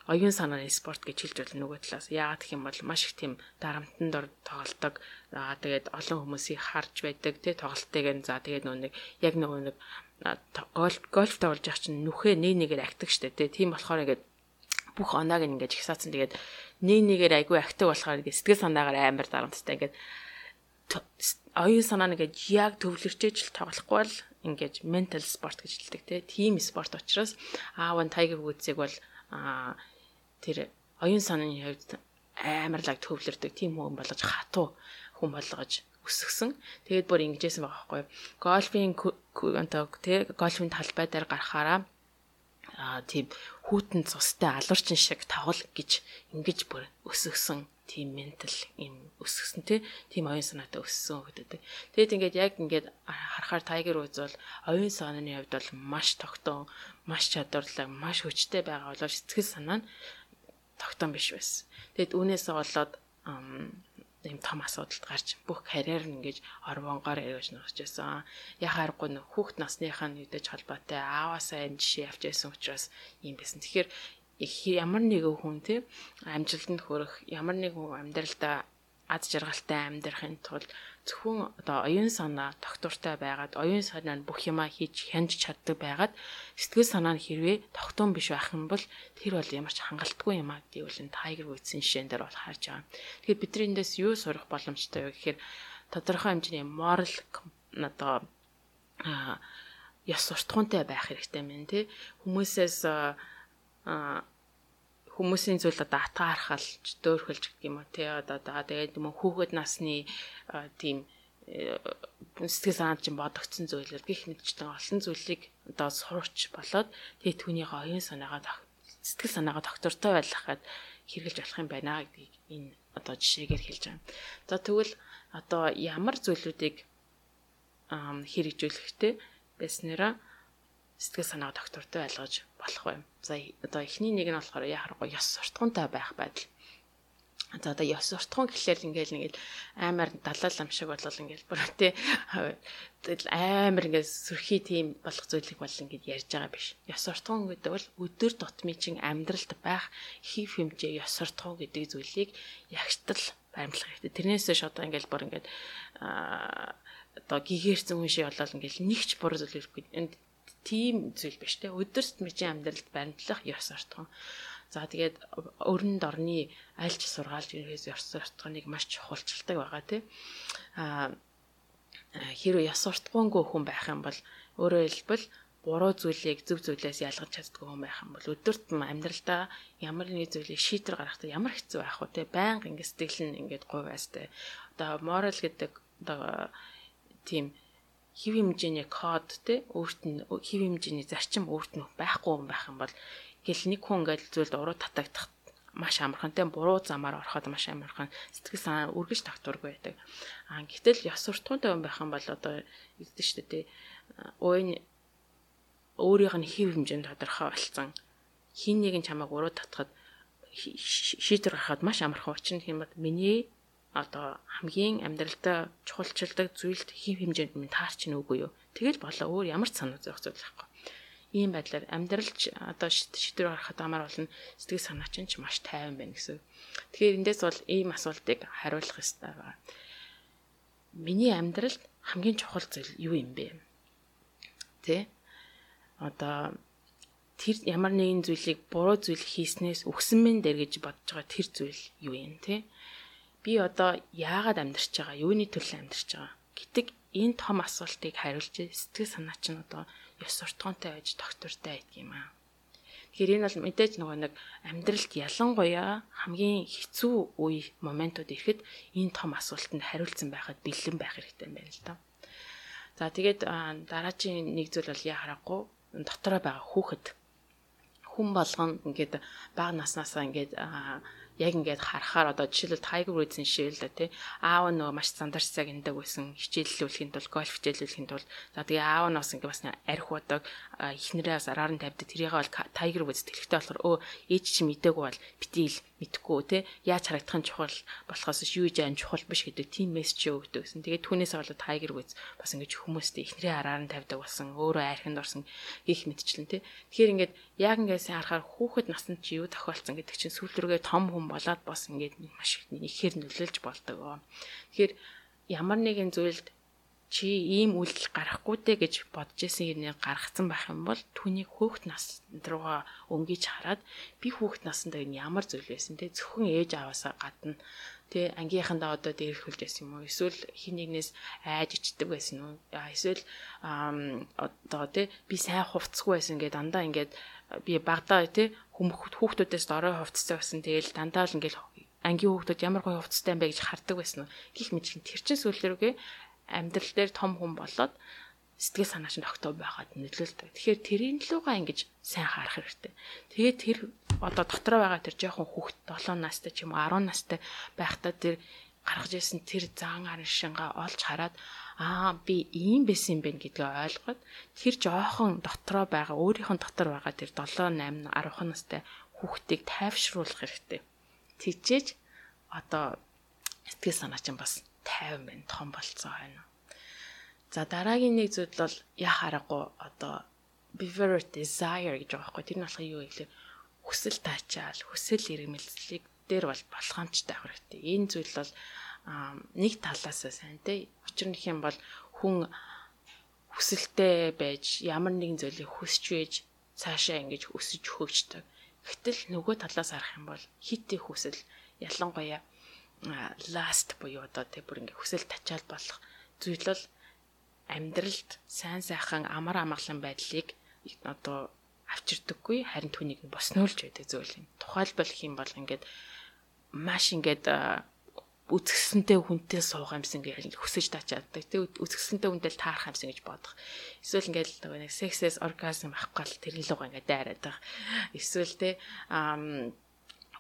оюун санааны спорт гэж хэлж болно нөгөө талаас. Яагаад гэх юм бол маш их тийм дарамтанд ор тоглолдог. Аа тэгээд олон хүмүүсийг харж байдаг тий тоглолтыг нь за тэгээд нөгөө нэг яг нөгөө нэг гольф гольф тоглож явах чинь нүхээ нэг нэгээр агтдаг штэ тий. Тийм болохоор ингээд бүх оноог ингээд ихсаацсан тэгээд нэг нэгээр айгүй агтдаг болохоор ингээд сэтгэл санаагаар амар дарамттай ингээд оюун санаа нэгээд яг төвлөрчээж л тоглохгүй бол ингээд ментал спорт гэж хэлдэг те. Тим спорт учраас аав нь Tiger Woods-ыг бол тэр оюун санааны хувьд амарлаг төвлөрдөг тийм хүн болгож хатуу хүн болгож өсгсөн. Тэгээд бүр ингэжсэн байгаа байхгүй. Гольфийн онтог тий гольфийн талбай дээр гарахаараа аа тийм хүүтэн цустай алуурчин шиг тавгал гэж ингэж бүр өсгсөн тийм ментал юм өсгсөн тий тийм оюун санаатай өссөн гэдэг. Тэгэд ингээд яг ингээд харахаар Tiger Woods бол оюун санааны хувьд бол маш тогтоон, маш чадварлаг, маш хүчтэй байгаа боловч сэтгэл санаа нь тогтоон биш байсан. Тэгэд үүнээсээ болоод ийм том асуудалд гарч бүх карьер нь ингэж орвонгоор эргэж нөхж байсан. Яхааргүй нөх хүүхд насныхаа үедэж холбоотой ааваасаа энэ жишээ авч байсан учраас ийм байсан. Тэгэхээр ямар нэгэн хүн те амжилтанд хүрэх ямар нэгэн амьдралдаа ад жаргалтай амьдрахын тулд зөвхөн одоо оюун санаа тогтвортой байгаад оюун санаа нь бүх юмаа хийж хянж чаддаг байгаад сэтгэл санаа нь хэрвээ тогтоон биш байх юм бол тэр бол ямар ч хангалтгүй юм а гэдгийг бол энэ Tiger Woods-ийн жишээн дээр бол харж байгаа. Тэгэхээр бидний эндээс юу сурах боломжтой вэ гэхээр тодорхой хэмжээний moral одоо ёс суртахуунтай байх хэрэгтэй мэн тий хүмүүсээс хүмүүсийн зүйл одоо атгаархалж дөөрхөлж гэх юм уу тий одоо тэгээд юм хүүхэд насны тийм э, сэтгэл санаанд чинь бодогдсон зүйлэр гих мэдчтэй олон зүйлийг одоо сурч болоод тэгээд түүний оюун санаагаа сэтгэл санаагаа доктортой байлгахад хэрэгжилж болох юм байна гэдгийг энэ одоо жишээгээр хэлж байгаа. За тэгвэл одоо ямар зүйлүүдийг хэрэгжүүлэхтэй байснараа сэтгэл санаа доктортой байлгаж болох байм. За одоо эхний нэг нь болохоор яхахгүй ёс суртахуунтай байх байдал. За одоо ёс суртахуун гэхлээр ингээл нэг амар далаал ам шиг болол ингээл бүр тий амар ингээд сүрхий тийм болох зүйлийг бол ингээд ярьж байгаа биш. Ёс суртахуун гэдэг бол өдөр тутмын чин амьдралд байх хив хэмжээ ёс суртахуун гэдэг зүйлийг ягштал баримтлах хэрэгтэй. Тэрнээс ш одоо ингээл бүр ингээд одоо гигээрсэн хүн шиг болол ингээл нэгч буруу зүйл. Энд тийм зүйл биш те өдөрт мөчийн амьдралд баримтлах ёс суртахуун. За тэгээд өрөнд орны айлч сургаалж ерөөс ёс суртахууныг маш чухалчилдаг байгаа те. Аа хэрвээ ёс суртахуунгүй хүн байх юм бол өөрөөр хэлбэл буруу зүйлийг зөв зүйлээс ялгаж чаддгүй хүн байх юм бол өдөрт амьдралдаа ямар нэг зүйлийг шийдвэр гаргахдаа ямар хэцүү байх вэ те байнга ингэ сэтгэл нь ингээд говьастай одоо moral гэдэг одоо тийм хэв хэмжээний код те өөрт нь хэв хэмжээний зарчим өөрт нь байхгүй юм байх юм бол гэл нэг хүн ингээд зүйлд уруу татагдах маш амархан те буруу замаар ороход маш амархан сэтгэл санаа үргэж тогтворгүй байдаг. Аа гэтэл ёс суртахуунтай хүн байх юм бол одоо ингэдэж штэ те ууны өөрийнх нь хэв хэмжээнд тодорхой болсон хин нэг нь чамайг уруу татахад шийдвэр гаргахад маш амархан учир нь юм бол миний одоо хамгийн амьдралдаа чухалчилдаг зүйлд хэв хэмжээнд минь таарч ийн үгүй юу. Тэгэл болоо өөр ямар ч санаа зовх зүйл байхгүй. Ийм байдлаар амьдралч одоо шийдвэр гаргахад амар болно. Сэтгэл санаа чинь ч маш тайван байна гэсэн. Тэгэхээр эндээс бол ийм асуултыг хариулах хэрэгтэй байна. Миний амьдралд хамгийн чухал зүйл юу юм бэ? Тэ? Одоо тэр ямар нэгэн зүйлийг буруу зүйл хийснээс өгсөн мэн дээр гэж бодож байгаа тэр зүйл юу юм те би одоо яагаад амьдарч байгаа? Юуны төлөө амьдарч байгаа? гэтэг энэ том асуултыг хариулж сэтгэл санаа чинь одоо ёс суртахуунтай байж доктортай байдаг юм аа. Тэгэхээр энэ бол мэдээж нөгөө нэг амьдралд ялангуяа хамгийн хэцүү үе моментууд ирэхэд энэ том асуултанд хариулсан байхад бэлэн байх хэрэгтэй юм байна л да. За тэгээд дараагийн нэг зүйл бол яа харахгүй дотороо байгаа хүүхэд хүн болгон ингээд бага наснаасаа ингээд яг ингээд харахаар одоо жишээлбэл Tiger жишээл л тий. Аав нөгөө маш зандарч цаг эндэг байсан хичээллүүлэхийн тулд гольф хичээллүүлэхийн тулд. За тэгээ аав нь бас ингээд бас арх удаг эхнэрээ бас араар нь тавьдаг. Тэрийг бол Tiger Woods тэлхтэй болохоор өө ээж чи мдээгүй бол битийл мэдхгүй те яаж харагдах нь чухал болохоос юу жаан чухал биш гэдэг тийм мессеж өгдөг гэсэн. Тэгээд түүнээс болоод Tiger Woods бас ингэж хүмүүст ихнэрээ араар нь тавьдаг болсон, өөрөө айрханд орсон гих мэдчлэн те. Тэгэхээр ингээд яг ингээд сайн харахаар хүүхэд наснд чи юу тохиолдсон гэдэг чинь сүүлрүүгээ том хүн болоод бас ингээд маш ихээр нөлөөлж болдог. Тэгэхээр ямар нэгэн зүйлд чи ийм үйлдэл гарахгүй дээ гэж бодож исэн юм гаргацсан байх юм бол түүнийг хөөхт нас руугаа өнгөж хараад би хөөхт насндаа энэ ямар зүйл байсан те? Зөвхөн ээж аваасаа гадна тэ ангийнхандаа одоо дээрхүүлж байсан юм уу? Эсвэл хин нэгнээс айж ичдэг байсан уу? Эсвэл одоо тэ би сайн хувцсгүй байсан гэдэг дандаа ингээд би багадаа тэ хүүхдүүдээс дорой хувцсан байсан тэгэл дандаа л ингээд ангийн хүүхдүүд ямар гоё хувцастай юм бэ гэж хардаг байсан уу? Гих мэдлэн тэр чин сүлрүүгээ амьдрал дээр том хүн болоод сэтгэл санаа чинь тогтоо байгаад нөлөөлдөг. Тэгэхээр тэрийн лугаа ингэж сайн харах хэрэгтэй. Тэгээд тэр одоо дотроо байгаа тэр жоохон хүүхд 7 настай ч юм уу 10 настай байхдаа тэр гаргаж ирсэн тэр заан арын шингаа олж хараад аа би ийм байсан юм байна гэдгээ ойлгоод тэр жоохон дотроо байгаа өөрийнх нь дотор байгаа тэр 7 8 10 настай хүүхдийг тайвшруулах хэрэгтэй. Тэгжээж одоо сэтгэл санаа чинь бас 50 байна. Том болцоо байна. За дараагийн нэг зүйл бол яа харахгүй одоо behavior desire гэж байгаа байхгүй. Тэр нь болохоо юу гэвэл хүсэл таачаал, хүсэл эрмэлзлийг дээр бол болгоомжтой авах хэрэгтэй. Энэ зүйл бол нэг талаасаа сайн те. Учир нь юм бол хүн хүсэлтэй байж ямар нэгэн зүйлийг хүсч байж цаашаа ингэж өсөж хөгждөг. Гэтэл нөгөө талаас харах юм бол хит их хүсэл ялангуяа last буюу одоо тэг бүр ингээ хүсэл тачаал болох зүйл бол амьдралд сайн сайхан амар амгалан байдлыг одоо авчирдаггүй харин түүнийг боснуулж байдаг зүйл юм. Тухайлбал их юм бол ингээд маш ингээд үзэсгэлэнтэй хүнтэй суух юмсан гэж хүсэж тачаадаг. Тэг үзэсгэлэнтэй хүнтэй л таарах юмсан гэж бодох. Эсвэл ингээд нэг сексэс оргазм авахгүй л тэр илүү ингээд дайраад байгаа. Эсвэл те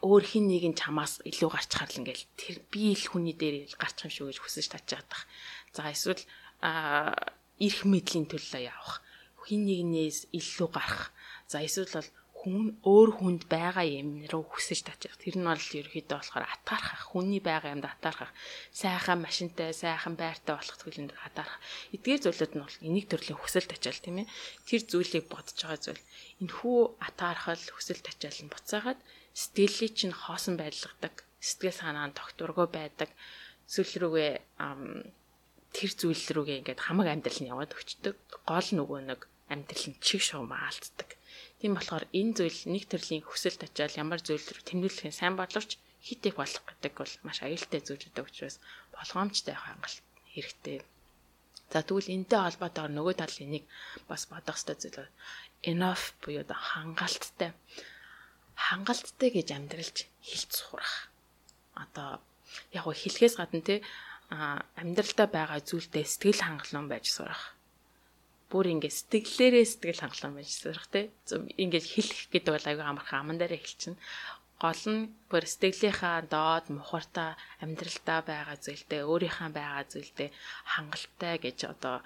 өөр хин нэг нь чамаас илүү гарч харлаа ингээл тэр би л хүний дээр гарчих юм шүү гэж хүсэж тачаадаг. За эсвэл эрх мэдлийн төлөө явах. Хин нэгнээс илүү гарах. За эсвэл бол хүн өөр хүнд байгаа юм руу хүсэж тачих. Тэр нь бол ерөөхдөө болохоор атаархах, хүний байгаа юмд атаархах, сайхан машинтай, сайхан байртай болох зүйлэнд атаархах. Эдгээр зүйлүүд нь бол энийг төрлийн хүсэл тачаал тийм ээ. Тэр зүйлийг бодож байгаа зүйл. Энэхүү атаархал, хүсэл тачаал нь буцаагаад сэтгэлийг чинь хоосон байлгадаг, сэтгэл санаа нь тогтворгоо байдаг. Зүйл рүүгээ тэр зүйл рүүгээ ингээд хамаг амьдрал нь яваад өчтдөг. Гол нөгөө нэг амьдрал нь чиг шуумаа алддаг Тийм болохоор энэ зүйл нэг төрлийн хүсэл тачаал ямар зүйл рүү тэмдэглэхийн сайн боловч хит их болох гэдэг бол маш аюултай зүйлүүд учраас болгоомжтой хангалт хэрэгтэй. За тэгвэл энэтэй холбоотойгоор нөгөө талын нэг бас бодох хэрэгтэй зүйл enough буюу хангалттай. Хангалттай гэж амьдралж хилц сурах. Одоо яг го хэлхээс гадна те амьдралдаа байгаа зүйлдээ сэтгэл хангалуун байж сурах бүр ингээд сэтгэлээрээ сэтгэл хангалуун байж сурах те. Ингээд хэлэх гэдэг бол аюу амархан аман дээр хэлчихнэ. Гол нь бүр сэтгэлийнхаа доод мухартаа амьдралдаа байгаа зүйлдээ өөрийнхөө байгаа зүйлдээ хангалттай гэж одоо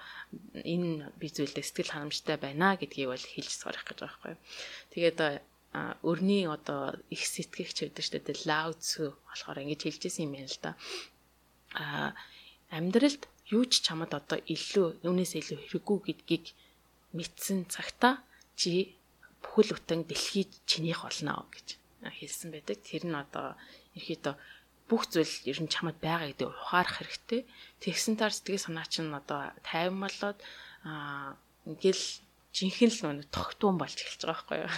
энэ би зүйлдээ сэтгэл ханамжтай байна гэдгийг бол хэлж сурах гэж байгаа байхгүй. Тэгээд өрний одоо их сэтгэгч гэдэг чинь тэ лау цү болохоор ингэж хэлжсэн юм байна л да. А амьдралд юу ч чамд одоо илүү юунаас илүү хэрэггүй гэдгийг мэдсэн цагта чи бүхэл бүтэн дэлхийд чинийх болно гэж хэлсэн байдаг. Тэр нь одоо ерөөдөө бүх зүйл ер нь чамд байгаа гэдэг ухаарах хэрэгтэй. Тэгсэн таар сэтгэл санаа чинь одоо тайван болоод ингээл жинхэнэ л нөгөө тогтуун болж эхэлж байгаа байхгүй юу.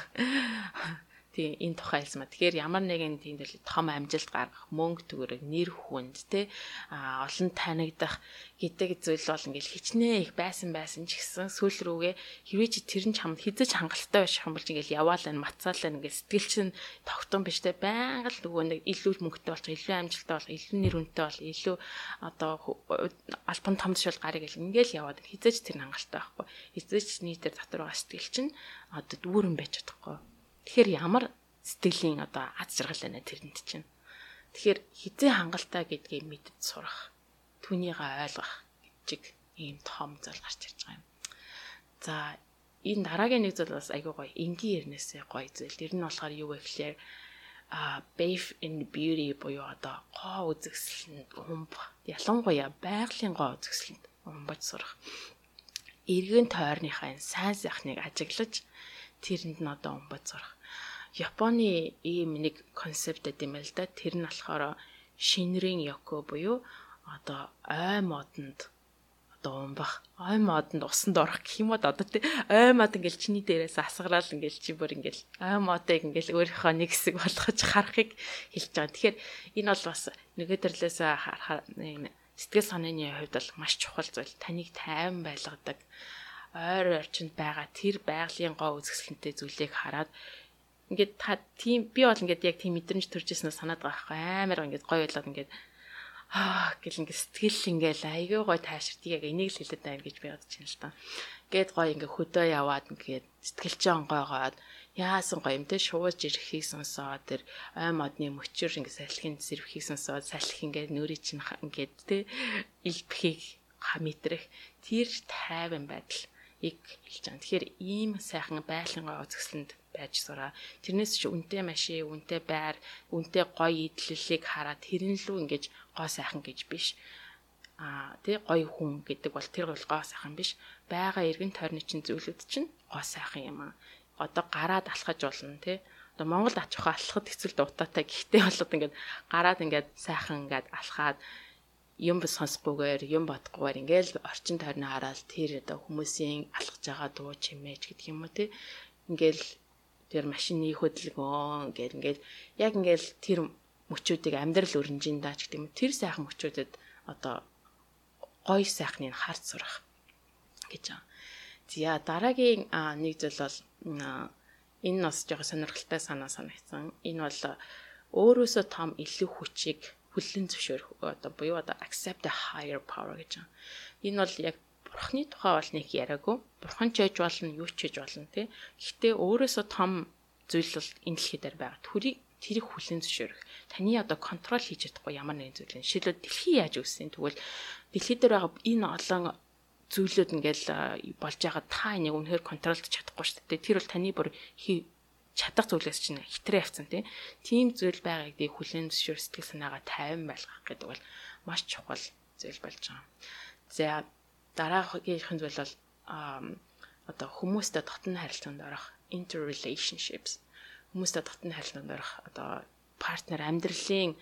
Тий энэ тухай хэлсмаа. Тэгэхээр ямар нэгэн тийм л том амжилт гаргах, мөнгө төгрөг, нэр хүнд тий а олон танигдах гэдэг зүйл бол ингээл хичнээн их байсан байсан ч гэсэн сүүл рүүгээ хэрвээ чи тэр нь чамд хизэж хангалттай байх юм бол ингээл яваал энэ мацаалаа ингээл сэтгэл чинь тогтсон биш те. Байнга л нөгөө нэг илүү мөнгөтэй болж илүү амжилттай бол илүү нэр хүнтэй бол илүү одоо альбан том тушаал гарыг ингээл яваад хизэж тэр хангалттай байхгүй. Хизэж нийтээр дотор байгаа сэтгэл чинь одоо дүүрэн байж чадахгүй Тэгэхээр ямар сэтгэлийн одоо аз жаргал байна тэрэнд чинь. Тэгэхээр хизээ хангалттай гэдгийг мэдд сурах, түүнийг ойлгох гэж ийм том зүйл гарч ирж байгаа юм. За энэ дараагийн нэг зүйл бас айгүй гоё энгийн ярнээсээ гоё зүйл. Тэр нь болохоор юу вэ гэхээр а beef in beauty буюу одоо гоо үзэгсэлэнд humb ялангуяа байгалийн гоо үзэгсэлэнд humбаж сурах. Иргэн тойрныхаа сайн сайхныг ажиглаж тэрэнд нь одоо умбад сурах. Японы ийм нэг концепт гэдэг юм л да. Тэр нь болохоор шинрийн yoko буюу одоо ой модонд одоо умбах ой модонд усанд орох гэх юм уу одоо тий ой мод ингээл чиний дээрээс асгараал ингээл чи бүр ингээл ой модыг ингээл өөрийнхөө нэг хэсэг болгож харахыг хэлж байгаа. Тэгэхээр энэ бол бас нөгөө төрлөөс харахаар сэтгэл санааны хувьд бол маш чухал зүйл. Таныг тайван байлгадаг ойр орчинд байгаа тэр байгалийн гоо үзэсгэлэнтэй зүйлийг хараад ингээд та тийм би бол ингээд яг тийм мэдрэмж төржсэнээ санаад байгаа байхгүй. Амар ингээд гоё болоод ингээд аа гэл ингээд сэтгэл ингээд айгүй гоё тааширдаг яг энийг л хэлээд байна гэж би бодож байна л та. Гээд гоё ингээд хөдөө яваад ингээд сэтгэл чинь онгойгоод яасан гоё юм те шууж ирэхийг сонсоод тэр ой модны мөчөр ингээд салхинд сэрвхийг сонсоод салхи ингээд нүрий чинь ингээд те илбхийг хамитрэх тэр тайван байдал ийг хэлж байгаа. Тэгэхээр ийм сайхан байлангаа үзэсгэлэнд байж сураа. Тэрнээс чи үнтэй машин, үнтэй байр, үнтэй гоё идэллийг хараад тэрэн лүү ингэж гоо сайхан гэж биш. Аа тий гоё хүн гэдэг бол тэр бол гоо сайхан биш. Бага эргэн тойрны чинь зүйлүүд чинь гоо сайхан юм аа. Одоо гараад алхаж болно тий. Одоо Монголд очих алхахад хэцүү дутаатай. Гэхдээ болоод ингээд гараад ингээд сайхан ингээд алхаад юм сонсохгүйгээр юм бодохгүйгээр ингээл орчин тойрноо хараад тэр одоо хүмүүсийн алхаж байгаа дуу чимээж гэдэг юм уу те ингээл тэр машины хөдөлгөөн гэл ингээл яг ингээл тэр мөчүүдийг амьдрал өрнжин даач гэдэг юм тэр сайхан мөчүүдэд одоо гой сайхныг харж сурах гэж байна. За дараагийн нэг зүйл бол Энэ бас жоохон сонирхолтой санаа санагдсан. Энэ бол өөрөөсөө том илүү хүчийг хүлэн зөвшөөрөх одоо буюу одоо accept a higher power гэж байна. Энэ бол яг бурхны тухай бол нэг яриаггүй. Бурхан ч яж болно, юу ч яж болно тий. Гэхдээ өөрөөсөө том зүйл бол энэ дэлхий дээр байгаа. Төрийг тэрийг хүлэн зөвшөөрөх. Таны одоо контрол хийж чадахгүй ямар нэгэн зүйл. Жишээлбэл дэлхий яаж үүссэн тэгвэл дэлхий дээр байгаа энэ олон зүйлүүд ингээл болж байгаа та энийг үнэхээр контролдож чадахгүй шүү дээ. Тэр бол таны бүр чадах зүйлээс чинь хитрээ авцсан тийм зүйл байгааг ди хүлэн зөвшөөр сэтгэл санаагаа тайван байлгах гэдэг бол маш чухал зүйл болж байгаа. За дараагийнх нь зүйл бол одоо хүмүүстэй дотны харилцаанд орох interrelationships хүмүүстэй дотны харилцаанд орох одоо партнер амьдралын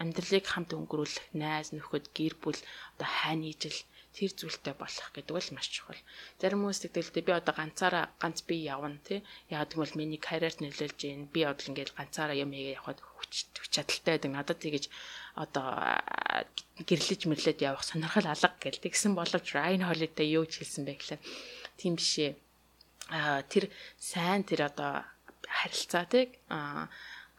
амьдралыг хамт өнгөрүүлэх найз нөхөд гэр бүл одоо хань ижил тэр зүйлтэй болох гэдэг бол маш чухал. Зарим хүмүүс тэгдэлтэй би одоо ганцаараа ганц би явна тий. Яг гэвэл миний карьерт нөлөөлж гин би одоо ингээд ганцаараа юм яа явахад хүч чадaltaй байдаг. Надад тэгэж одоо гэрлэж мэрлээд явах сонирхол алга гэл тэгсэн боловч Ryan Holiday юу ч хэлсэн гэхлээр тийм бишээ. Аа тэр сайн тэр одоо харилцаа тий аа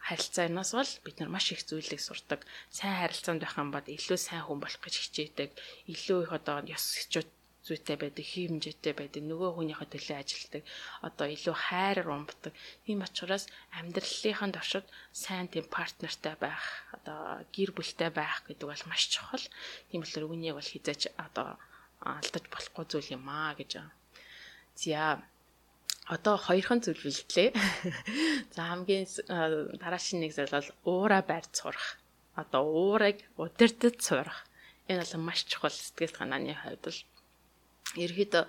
харилцаанаас бол бид нар маш их зүйлийг сурдаг. Сайн харилцаанд байх юм бол илүү сайн хүн болох гэж хичээдэг. Илүү их одоо ёс зүйчүүд зүйтэй байдаг, хэмжээтэй байдаг, нөгөө хүнийхээ төлөө ажилтдаг, одоо илүү хайраар умбдаг. Тийм учраас амьдралынхаа туршид сайн тийм партнертай байх, одоо гэр бүлтэй байх гэдэг бол маш чухал. Тийм болохоор үнийг бол хизээч одоо алдаж болохгүй зүйл юм аа гэж. За одоо хоёрхан зүйл бэлтлээ. За хамгийн дараагийн нэг зүйл бол уура барьж сурах. Одоо уурыг удирдах сурах. Энэ бол маш чухал сэтгэл санааны хувьд л ерөөдөө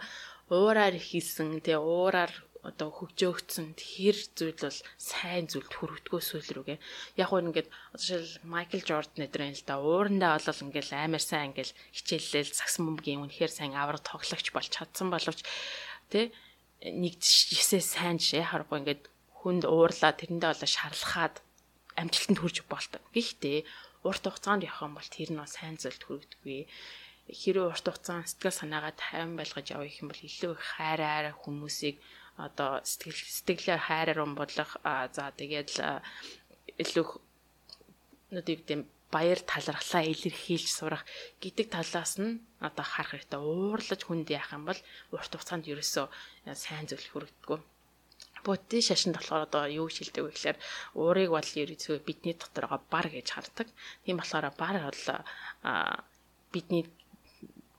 уураар хийсэн тэгээ уураар одоо хөгжөөгдсөн тэр зүйл бол сайн зүйлд хүрэгдгөө сүүл рүүгээ. Яг гоо ингээд жишээл Майкл Жордан өдрийн л да уурандаа болол ингээд амар сайн ингээд хичээллэл сакс бөмбөгийн үнэхээр сайн авраг тоглогч болж чадсан боловч тэ нэгдчихсээ сайн жишээ харахгүй ингээд хүнд уурлаа тэрэндээ болоо шарлахаад амжилтанд хүрч болдог. Гэхдээ урт хугацаанд явах юм бол тэр нь сайн зүйлд хүрэгдэггүй. Хэрэв урт хугацаанд сэтгэл санаагаа тайван байлгаж явах юм бол илүү их хайраар хүмүүсийг одоо сэтгэл сэтгэлээр хайраар умбодлох за тэгээд илүү нүдийг дэм баяр талархлаа илэрхийлж сурах гэдэг талаас нь одоо харах хэрэгтэй. Уурлаж хүнд яах юм бол урт хугацаанд ерөөсөө сайн зүйл хүрэгдэггүй. Буддийн шашинд болохоор одоо юу шилдэг вэ гэхээр уурыг бол ерөөсөө бидний дотор байгаа бар гэж хардаг. Тийм болохоор бар бол бидний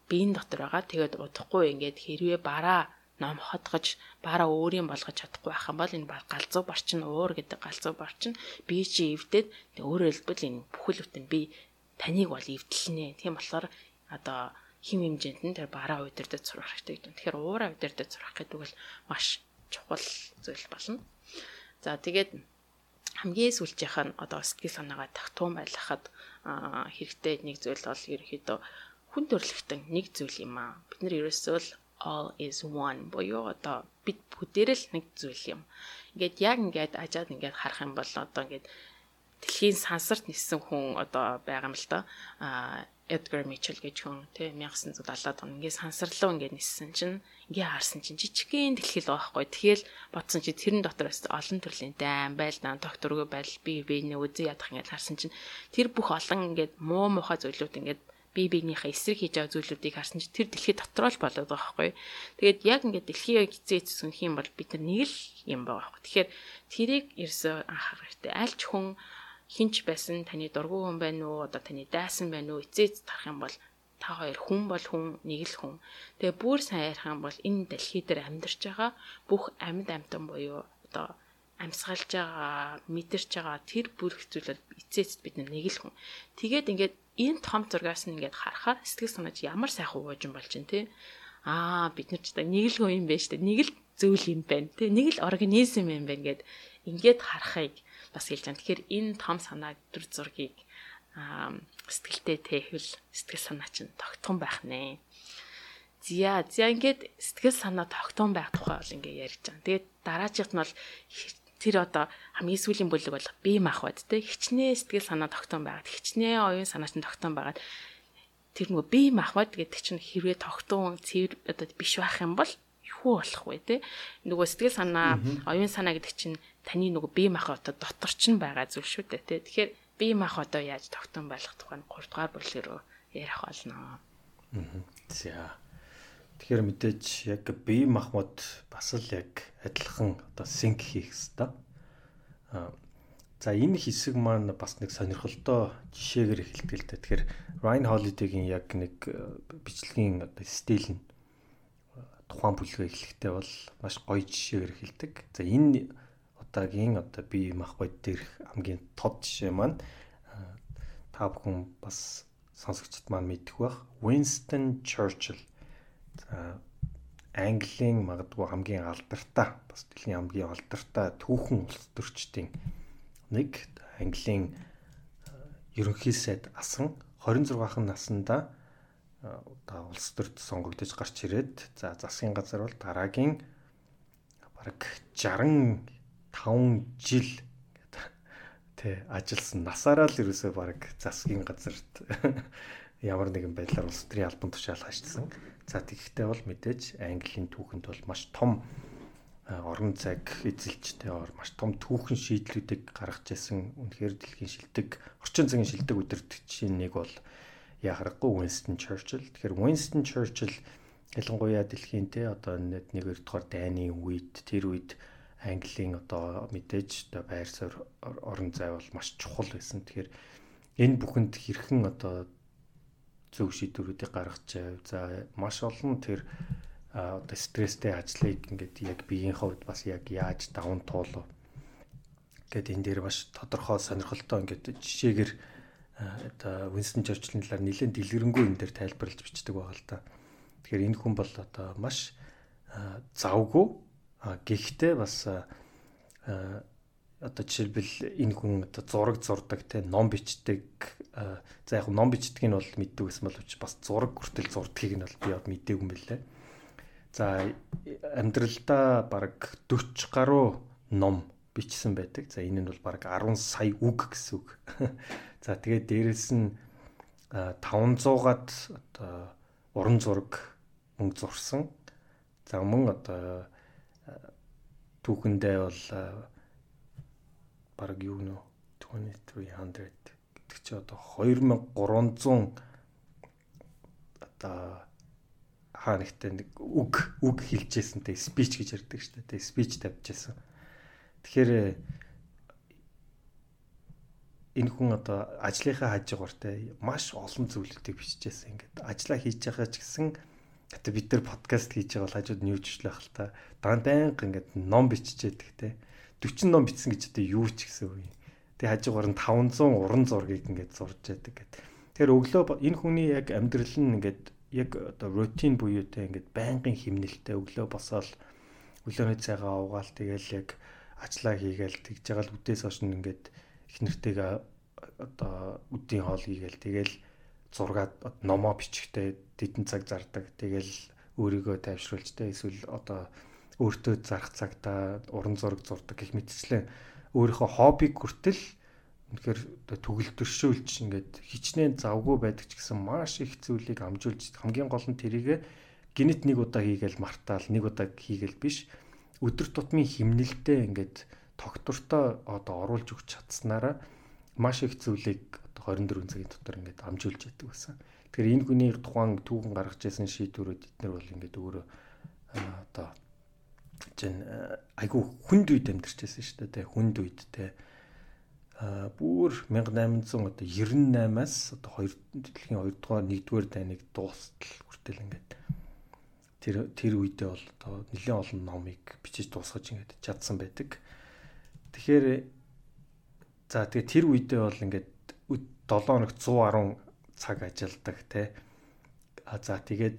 биеийн дотор байгаа. Тэгээд удахгүй ингээд хэрвээ бараа ном хотгож бараа өөрийн болгож чадахгүй байх юм бол энэ галзуу борчин уур гэдэг галзуу борчин би чи эвдээд өөрөөр хэлбэл энэ бүхэл бүтэн би таныг бол эвдэлнэ. Тийм болохоор одоо хим хэмжээнд нь тэр бараа удирдах сурах хэрэгтэй гэдэг. Тэгэхээр уураа удирдах сурах гэдэг бол маш чухал зүйл болно. За тэгээд хамгийн сүүлчийнх нь одоо сэтгэл санаагаа тагтуун байлгахад хэрэгтэй нэг зүйл бол ерөөхдөө хүн төрлөختөн нэг зүйл юм аа. Бид нар ерөөсөө л all is one буюу одоо бид бүгдээрээ л нэг зүйл юм. Ингээд яг ингээд ажаад ингээд харах юм бол одоо ингээд дэлхийн сансарт нисэн хүн одоо байгаа юм л да. А Edgar Mitchell гэж хүн тий 1970-аад он ингээд сансарлуу ингээд ниссэн чинь ингээ харсан чинь жижигхэн дэлхий л байхгүй. Тэгэл бодсон чи тэрэн дотор бас олон төрлийн дайм байл дан докторгүй байл би биенээ үзэн ядах ингээд харсан чинь тэр бүх олон ингээд муу муухай зүйлүүд ингээд бие биенийхээ эсрэг хийж байгаа зүйлүүдийг харсан чи тэр дэлхий дотроо л болоод байгаа байхгүй. Тэгээд яг ингээд дэлхийг эцээ эцсэн юм бол бид нар нэг л юм байгаа байхгүй. Тэгэхээр тэрийг ерөөсөө анхаарах хэрэгтэй. Аль ч хүн хинч байсан таны дургүй хүн байна уу одоо таны дайсан байна уу эцээ эц тарах юм бол та хоёр хүн бол хүн нэг л хүн. Тэгээ бүр сайн ярих юм бол энэ дэлхий дээр амьдарч байгаа бүх амьд амьтан буюу одоо амьсгалж байгаа, мэдэрч байгаа тэр бүх зүйлүүд эцээцэд бид нэг л хүн. Тэгээд ингээд энэ том зургаас нь ингээд харахаар сэтгэл санаач ямар сайхан уужин болж байна те. Аа бид нар ч нэг л юм байна штэ. Нэг л зүйл юм байна те. Нэг л организм юм байна гэд ингээд харахыг бас хэлж байна. Тэгэхээр энэ том санаа төр зургийг сэтгэлтэй тэхвэл сэтгэл санаа чинь тогтхон байх нэ. Зя зя ингээд сэтгэл санаа тогтхон байх тухай бол ингээд ярьж байгаа. Тэгээд дараачихт нь бол тэр одоо хамгийн сүүлийн бүлэг бол бие махбод те. Хичнээн сэтгэл санаа тогтоон байгаад хичнээн оюун санаач нь тогтоон байгаад тэр нөгөө бие махбод гэдэг чинь хэрвээ тогтоон цэвэр одоо биш байх юм бол хүү болох вэ те? Нөгөө сэтгэл санаа оюун санаа гэдэг чинь таны нөгөө бие махбод дотор ч нь байгаа зүйл шүү дээ те. Тэгэхээр бие мах одоо яаж тогтун байлгах тухай 3 дугаар бүлгэрөө ярих болно. За. Тэгэхээр мэдээж яг бие махбод бас л яг адилхан одоо синк хийх. Аа За энэ хэсэг маань бас нэг сонирхолтой жишээгээр эхэлдэг л дээ. Тэгэхээр Ryan Holiday-гийн яг нэг бичлэгийн одоо стил нь тухайн бүлгээ эхлэхдээ бол маш гоё жишээгээр эхэлдэг. За энэ удаагийн одоо би мах бод дээрх хамгийн тод жишээ маань та бүхэн бас сонсогчд маань мэдэх бах Winston Churchill. За Английн магадгүй хамгийн алдартай бас дэлхийн хамгийн алдартай түүхэн улс төрчдийн нэг Английн ерөнхий сайд асан 26хан наснда одоо улс төрд сонгогдож гарч ирээд за засгийн газар бол дараагийн бараг 65 жил тий ажилласан насаараа л ерөөсөө бараг засгийн газарт *laughs* ямар нэгэн байдлаар улс төрийн албан тушаал хашсан. За тэгэхдээ бол мэдээж Английн түүхэнд бол маш том орон цаг эзэлжтэй ор маш том түүхэн шийдлүүдийг гаргаж ирсэн үнэхээр дэлхийн шилдэг орчин цагийн шилдэг үдирдэгчийн нэг бол яхахгүй Winston Churchill. Тэгэхээр Winston Churchill ялангуяа дэлхийн те одоо 1 2 дугаар дайны үед тэр үед Английн одоо мэдээж одоо байр суурь орон зай бол маш чухал байсан. Тэгэхээр энэ бүхэнд хэрхэн одоо зөв шийдвэрүүдийг гаргаж байв. За маш олон тэр одоо стресстэй ажлыг ингээд яг биеийн хувьд бас яг яаж даван туулав гэд энэ дээр маш тодорхой сонирхолтой ингээд жишээгээр одоо Winston Churchill-ийн талаар нэлээд дэлгэрэнгүй энэ дээр тайлбарлаж бичдэг байгаа л да. Тэгэхээр энэ хүн бол одоо маш завгүй гэхдээ бас одоо жишээлбэл энэ хүн одоо зураг зурдаг те ном бичдэг за яг ном бичдэг нь бол мэддэг гэсэн боловч бас зураг хүртэл зурдгийг нь бол би бод мэдээгүй юм билээ. За амьдралдаа баг 40 гаруй ном бичсэн байдаг. За энэ нь бол баг 10 сая үг гэсэн үг. *laughs* За тэгээд дээрэс нь 500-аад одоо уран зураг мөнгө зурсан. За мөн одоо түүхэндээ бол баг юу нөө 2300 гэдэг чи одоо 2300 одоо хаа нэгтээ нэг үг үг хэлжсэнтэй спич гэж ярьдаг шүү дээ. Спич тавьжсэн. Тэгэхээр энэ хүн одоо ажлынхаа хажуугартай маш олон зүйлүүдийг бичижсэн. Ингээд ажиллаа хийж байгаа ч гэсэн одоо бид нар подкаст хийж байгаа бол хажууд нь юу ч байх л та. Даан байнга ингээд ном бичижээдэг те. 40 ном бичсэн гэж одоо юу ч гэсэн үе. Тэгээ хажуугаар нь 500 уран зургийг ингээд зурж яадаг гэдэг. Тэгэхээр өглөө энэ хүний яг амьдрал нь ингээд яг одоо рутин буюу те ингээд байнгын химнэлтэй өглөө босоод өглөөний цайгаа уугаал тэгэл яг ажиллаа хийгээл тэгж байгаа л үдээс хойш ингээд их нэртэйгээ одоо үдийн хоол хийгээл тэгэл зургаад номоо бичихтэй дидэн цаг зардаг тэгэл өөрийгөө тайвшруулж те эсвэл одоо өөртөө зарах цагтаа уран зураг зурдаг гэх мэтчлэн өөрийнхөө хоббиг хүртэл үнэхээр төгөлдөршөөлж ингээд хичнээн завгүй байдаг ч гэсэн маш их зүйлийг амжуулж хамгийн гол нь тэрийг гинет нэг удаа хийгээл мартаал нэг удаа хийгээл биш өдөр тутмын химнэлтэд ингээд тогтвортой одоо оруулж өгч чадсанараа маш их зүйлийг 24 цагийн дотор ингээд амжуулж яддаг байсан. Тэгэхээр энэ хүний тухайн түүхэн гаргаж ирсэн шийдвэрүүд эднэр бол ингээд өөрөө одоо чинь айгүй хүнд үед амьдарч байсан шүү дээ. Хүнд үед те бүр 1800 одоо 98-аас одоо 2 дэлхийн 2 дугаар 1 дугаар дайныг дуустал хүртэл ингээд тэр тэр үедээ бол одоо нэлээд олон номыг бичиж дуусгаж ингээд чадсан байдаг. Тэгэхээр за тэгээ тэр үедээ бол ингээд 7 хоног 110 цаг ажилладаг те. А за тэгээд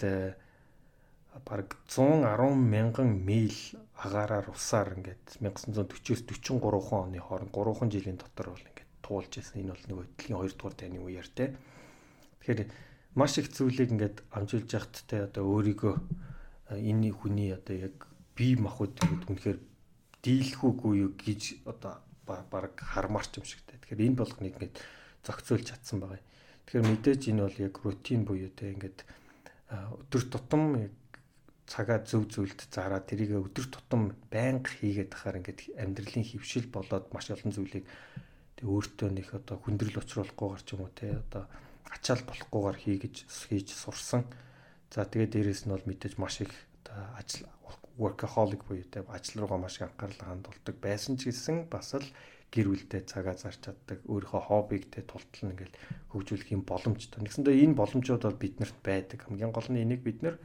бараг 110 мянган миль агаараар усаар ингээд 1940-с 43 оны хооронд 3 жилийн дотор бол ингээд туулж байсан. Энэ бол нэг дэлхийн 2 дугаар дайны үеэр те. Тэгэхээр маш их зүйлийг ингээд амжуулж яхад те одоо өөрийгөө энэ хүний одоо яг бие махбод гэдэг үнэхээр дийлэхүүгүй юу гэж одоо баг хармаарч юм шигтэй. Тэгэхээр энэ болгоныг ингээд зохицуулж чадсан байгаа. Тэгэхээр мэдээж энэ бол яг рутин буюу те ингээд өдөр тутам цагаа зөв зөвлөлд зараа тэрийг өдөр тутам байнга хийгээд тахаар ингээд амьдралын хөвшил болоод маш олон зүйлийг тэг өөртөө нэг одоо хүндрэл учруулахгүйгээр ч юм уу те одоо ачаал болохгүйгээр хийгэж хийж сурсан. За тэгээд дээрэс нь бол мэдээж маш их одоо ажил workaholic буюу те ажил руугаа маш их анхаарал хандуулдаг байсан ч гэсэн бас л гэр бүлдээ цагаа зарч чаддаг өөрийнхөө хоббиг те тултал ингээл хөгжүүлэх юм боломжтой. Нэгсэндээ энэ боломжууд бол биднэрт байдаг. Хамгийн гол нь энийг бид нэр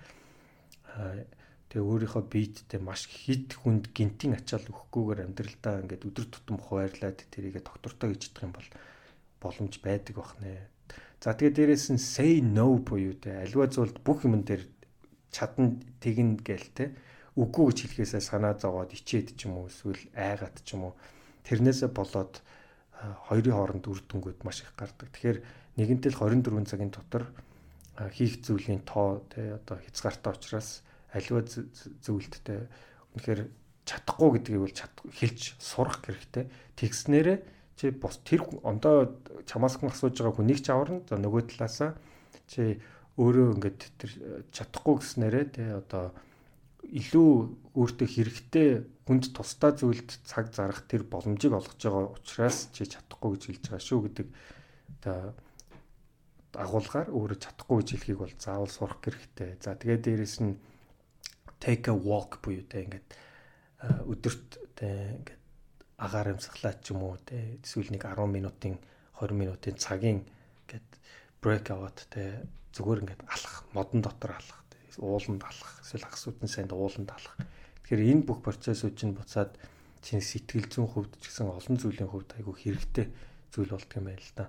тэгээ өөрийнхөө биедтэй маш хид хүнд гинтийн ачаал өгөхгүйгээр амьдралдаа ингээд өдөр тутам хуваарлаад тэрийгэ доктортой гэж чадах юм бол боломж байдаг бах нэ. За тэгээ дээрэс нь say no буюу те аливаа зүйлд бүх юм дээр чадна тэгнэ гээл те үгүй гэж хэлэхээсээ санаа зовоод ичээд ч юм уу эсвэл айгаад ч юм уу тэрнээсээ болоод хоёрын хооронд үр дүнгууд маш их гардаг. Тэгэхээр нэгэнтэл 24 цагийн дотор хийх зүйлийн тоо тий одоо хязгаартай учраас аливаа зөвлөлттэй үнэхээр чадахгүй гэдгийг бол хэлж сурах хэрэгтэй. Тэгснээрээ чи бос тэр ондоо чамаас хүн асууж байгаа хүнийг ч аварна. За нөгөө талаасаа чи өөрөө ингээд тэр чадахгүй гэснээрээ тий одоо илүү өөртөө хэрэгтэй хүнд тусдаа зүйлд цаг зарах тэр боломжийг олгож байгаа учраас чи чадахгүй гэж хэлж байгаа шүү гэдэг одоо агуулгаар өөрөө чадахгүй гэж хэлхийг бол заавал сурах хэрэгтэй. За тэгээд дээрэс нь take a walk буюу тэ ингээд өдөрт тэ ингээд агаар амсгалаа ч юм уу тэ эсвэл нэг 10 минутын 20 минутын цагийн ингээд break out тэ зүгээр ингээд алах модон дотор алах ууланд алах эсвэл хагасуудын санд ууланд алах. Тэгэхээр энэ бүх процессыг чинь буцаад чинь сэтгэл зүйн хувьд ч гэсэн олон зүйлийн хувьд айгүй хэрэгтэй зүйл болдго юм байна л да.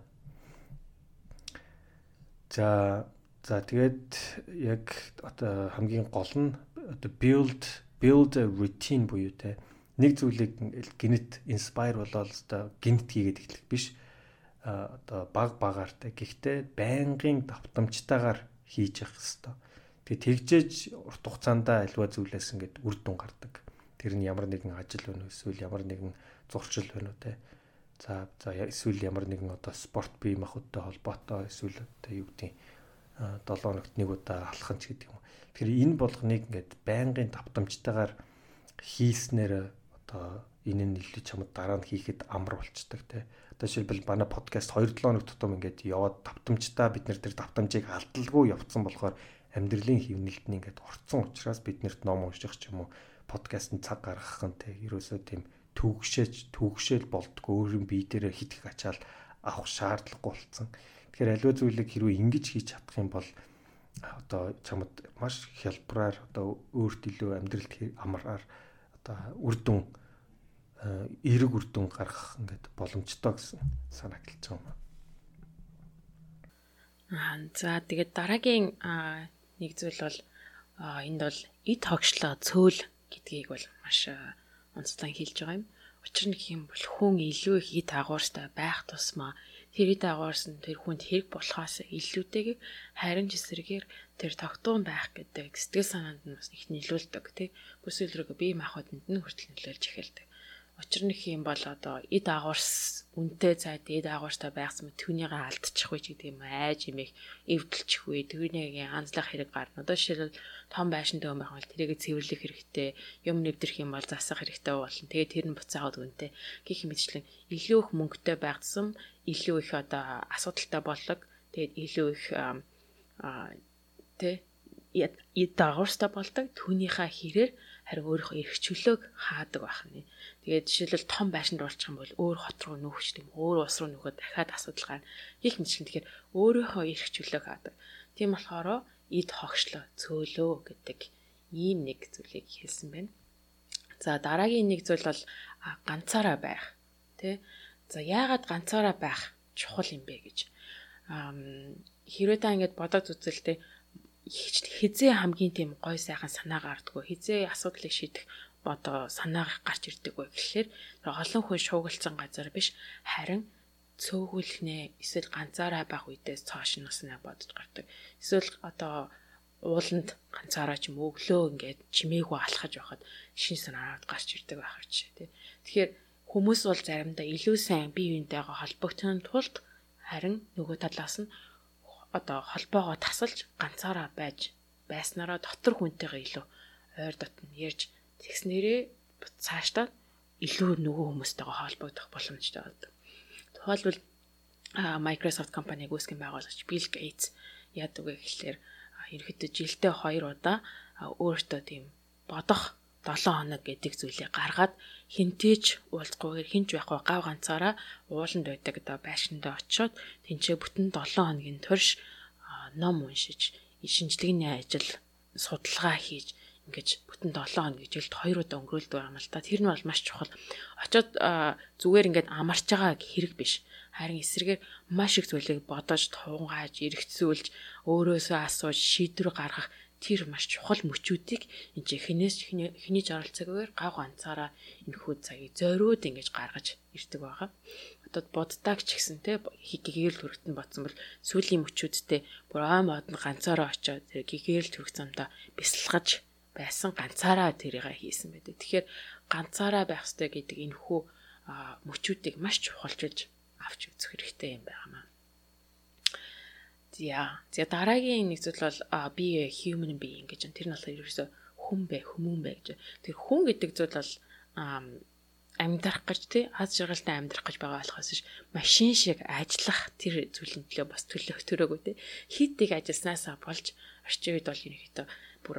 За за тэгээд яг одоо хамгийн гол нь одоо build build a routine буюу те нэг зүйлийг гинт inspire болоод одоо гинт хийгээд эхлэх биш одоо баг багаар те гэхдээ байнгын давтамжтайгаар хийж явах хэрэгтэй Тэгээ тэгжээж урт хугацаанд альва зүйлээс ингээд үр дүн гардаг. Тэр нь ямар нэгэн ажил байна уу эсвэл ямар нэгэн зурчил байна уу те. За за эсвэл ямар нэгэн одоо спорт бие махбодтой холбоотой эсвэл одоо юу гэдэг 7 хоногт нэг удаа алхах ч гэдэг юм. Тэгэхээр энэ болгоныг ингээд байнгын давтамжтайгаар хийснээр одоо энэ нь илүү чамд дараа нь хийхэд амар болцдог те. Одоо жишээлбэл манай подкаст 2-7 хоног тутам ингээд яваад давтамжтай бид нар тэр давтамжийг алдалгүй явцсан болохоор амьдралын хөвнөлт нь ингээд орцсон учраас биднэрт ном унших ч юм уу подкастт цаг гаргах нь те ерөөсөө тийм төгшөөж төгшөөл болдгоо өөрийн бие дээр хит их ачаал авах шаардлагагүй болсон. Тэгэхээр аливаа зүйлийг хэрвээ ингэж хийж чадах юм бол одоо чамд маш хялбараар одоо өөрт илүү амьдралд амраар одоо үр дүн эерэг үр дүн гаргах ингээд боломжтой гэсэн санаа гэлж байгаа юм. Аа за тэгээд дараагийн нэг зүйл бол энд бол эд хогшлоо цөөл гэдгийг бол маш онцлон хэлж байгаа юм. Учир нь юм бол хүн илүү их эд агуурстай байх тусмаа тэр эд агуурс нь тэр хүнд хэрэг болохоос илүүтэйг харин ч эсрэгээр тэр тогтуун байх гэдэг сэтгэл санаанд нь бас их нөлөөлдөг тий. Бүсэл рүү бие махбодонд нь хүртэл нөлөөлж эхэлдэг. Учир нь юм бол одоо эд агуурс үнтэй цайд эд агуурстай байхсан мэт түүнийгээ алдчих үе гэдэг юм айж имэх эвдэлчих үе түүнийг анзлах хэрэг гарна. Одоо жишээлбэл том байшинтай юм байх бол тэрийг цэвэрлэх хэрэгтэй, юм нэвтрэх юм бол засах хэрэгтэй болно. Тэгээ тэр нь буцаагаад үнтэй. Гэх мэтчлэн илүү их мөнгөтэй байгдсан, илүү их одоо асуудалтай боллог. Тэгээд илүү их аа тэ эд агуурстай болдог. Түүнийхээ хэрээр харин өөрийнхөө эрх чөлөөг хаадаг байх нь. Тэгээд жишээлбэл том байшинд орчих юм бол өөр хот руу нүүхч тийм өөр ус руу нөхөд дахиад асуудал гарна. Их мэт чинь тэгэхээр өөрийнхөө эрх чөлөөг хаадаг. Тийм болохоор эд хогшлоо цөөлөө гэдэг ийм нэг зүйлийг хэлсэн байна. За дараагийн нэг зүйл бол ганцаараа байх. Тэ? За яагаад ганцаараа байх чухал юм бэ гэж. Хэрвээ та ингэж бодоод үзэлтэй хизээ хамгийн тийм гой сайхан санаа гардггүй хизээ асуудлыг шийдэх одоо санаа гарч ирдэг вэ гэхлээр олон хүн шуугилсан газар биш харин цөөгүүлнэ эсвэл ганцаараа байх үедээс цааш наснаа бодож гардаг. Эсвэл одоо ууланд ганцаараа ч юм өглөө ингээд чимээгүй алхаж байхад шин санаад гарч ирдэг байх ч тий. Тэгэхээр хүмүүс бол заримдаа илүү сайн бие биентэйгээ холбогдсон тулд харин нөгөө талаас нь одоо холбоогоо тасалж ганцаараа байж байснараа дотор хүнтэйгээ илүү ойр дотн ярьж тэгснээрээ цаашдаа илүү нөгөө хүмүүстэйгээ холбогдох боломжтой байдаг. Тухайлбал Microsoft компаниг үүсгэн байгуулагч Bill Gates яадаг вэ гэхлээр ерөөхдөө жилдээ 2 удаа өөртөө тийм бодох 7 хоног гэдэг зүйлийг гаргаад хинтээч уулзахгүйгээр хинч байхгүй гав ганцаараа ууланд байдаг одоо байшиндаа очиод тэнцээ бүтэн 7 хоногийн турш ном уншиж шинжилгээний ажил судалгаа хийж ингэж бүтэн 7 хоног жилд 2 удаа өнгөрүүлдэг юм л та. Тэр нь бол маш чухал. Очоод зүгээр ингээд амарч байгаа хэрэг биш. Харин эсрэгээр маш их зүйлийг бодож, тунгааж, эргэцүүлж, өөрөөсөө асууж, шийдвэр гаргах тэр маш чухал мөчүүдийг энэ чи хинээс хиний жаргалцаагаар гав ганцаараа энэ хүү цагийг зориуд ингэж гаргаж ирдэг байгаа. Одоо боддаг ч гэсэн те гэгэрэл төрөгтөн батсан бол сүүлийн мөчүүдтэй бүр ой мод нь ганцаараа очиод тэр гэгэрэл төрөх замдаа бясалгаж байсан ганцаараа тэрийг хийсэн байдаг. Тэгэхээр ганцаараа байх хэрэгтэй гэдэг энэ хүү мөчүүдийг маш чухалчилж авч үзэх хэрэгтэй юм байна. За. За дараагийн нэг зүйл бол би human being гэж тэр нь болохоор ерөөсө хүн бэ, хүмүүн бэ гэж. Тэр хүн гэдэг зүйл бол амьдрах гэж тий аз жаргалтай амьдрах гэж байгаа болохоос ш машин шиг ажиллах тэр зүйлийн төлөө бас төлөх төрөөгүй тий хит их ажилласнасаа болж орчин үед бол ерөнхийдөө бүр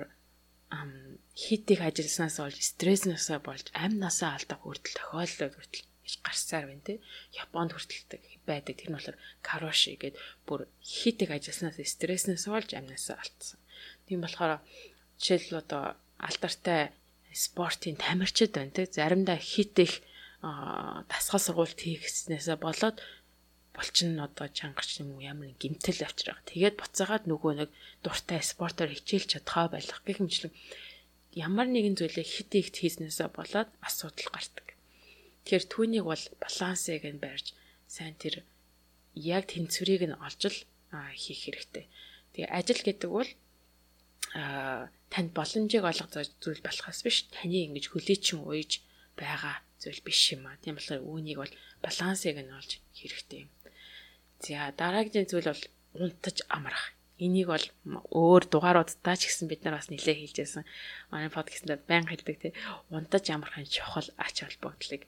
хит их ажилласнаас болж стресснээсээ болж амнасаа алдах хүртэл тохиолдол хүртэл гэж гарсаар байна те. Японд хүртэл байдаг. Тэр нь болохоор кароши гэдэг бүр хит их ажилласнаас стресснээс болж амнасаа алдсан. Тийм болохоор жишээл одоо алдартай спортын тамирчид байна те. Заримдаа хит их дасгал сургуульд хийхснээсээ болоод булчин одоо чангач юм уу ямар нэг гимтэл авчраа. Тэгээд буцаагаад нөгөө нэг дуртай спортоор хичээлж чадхаа байх гэх мэтлэг ямар нэгэн зүйлийг хит ихт хийснээсээ болоод асуудал гардаг. Тэгэхээр түүнийг бол балансыг нь барьж сайн тэр яг тэнцвэрийг нь олж л хийх хэрэгтэй. Тэгээ ажил гэдэг бол а танд боломжийг олгох зүйл болохоос биш таны ингэж хүлээчин уйж байгаа зүйл биш юм а. Тийм болохоор үүнийг бол балансыг нь олж хэрэгтэй юм. За дараагийн зүйл бол унтаж амрах. Энийг бол өөр дугааруудтай ч гэсэн бид нар бас нэлээд хэлжсэн. Манай подкастэд баян хэлдэг тий. Унтаж амрахын чухал ач холбогдлыг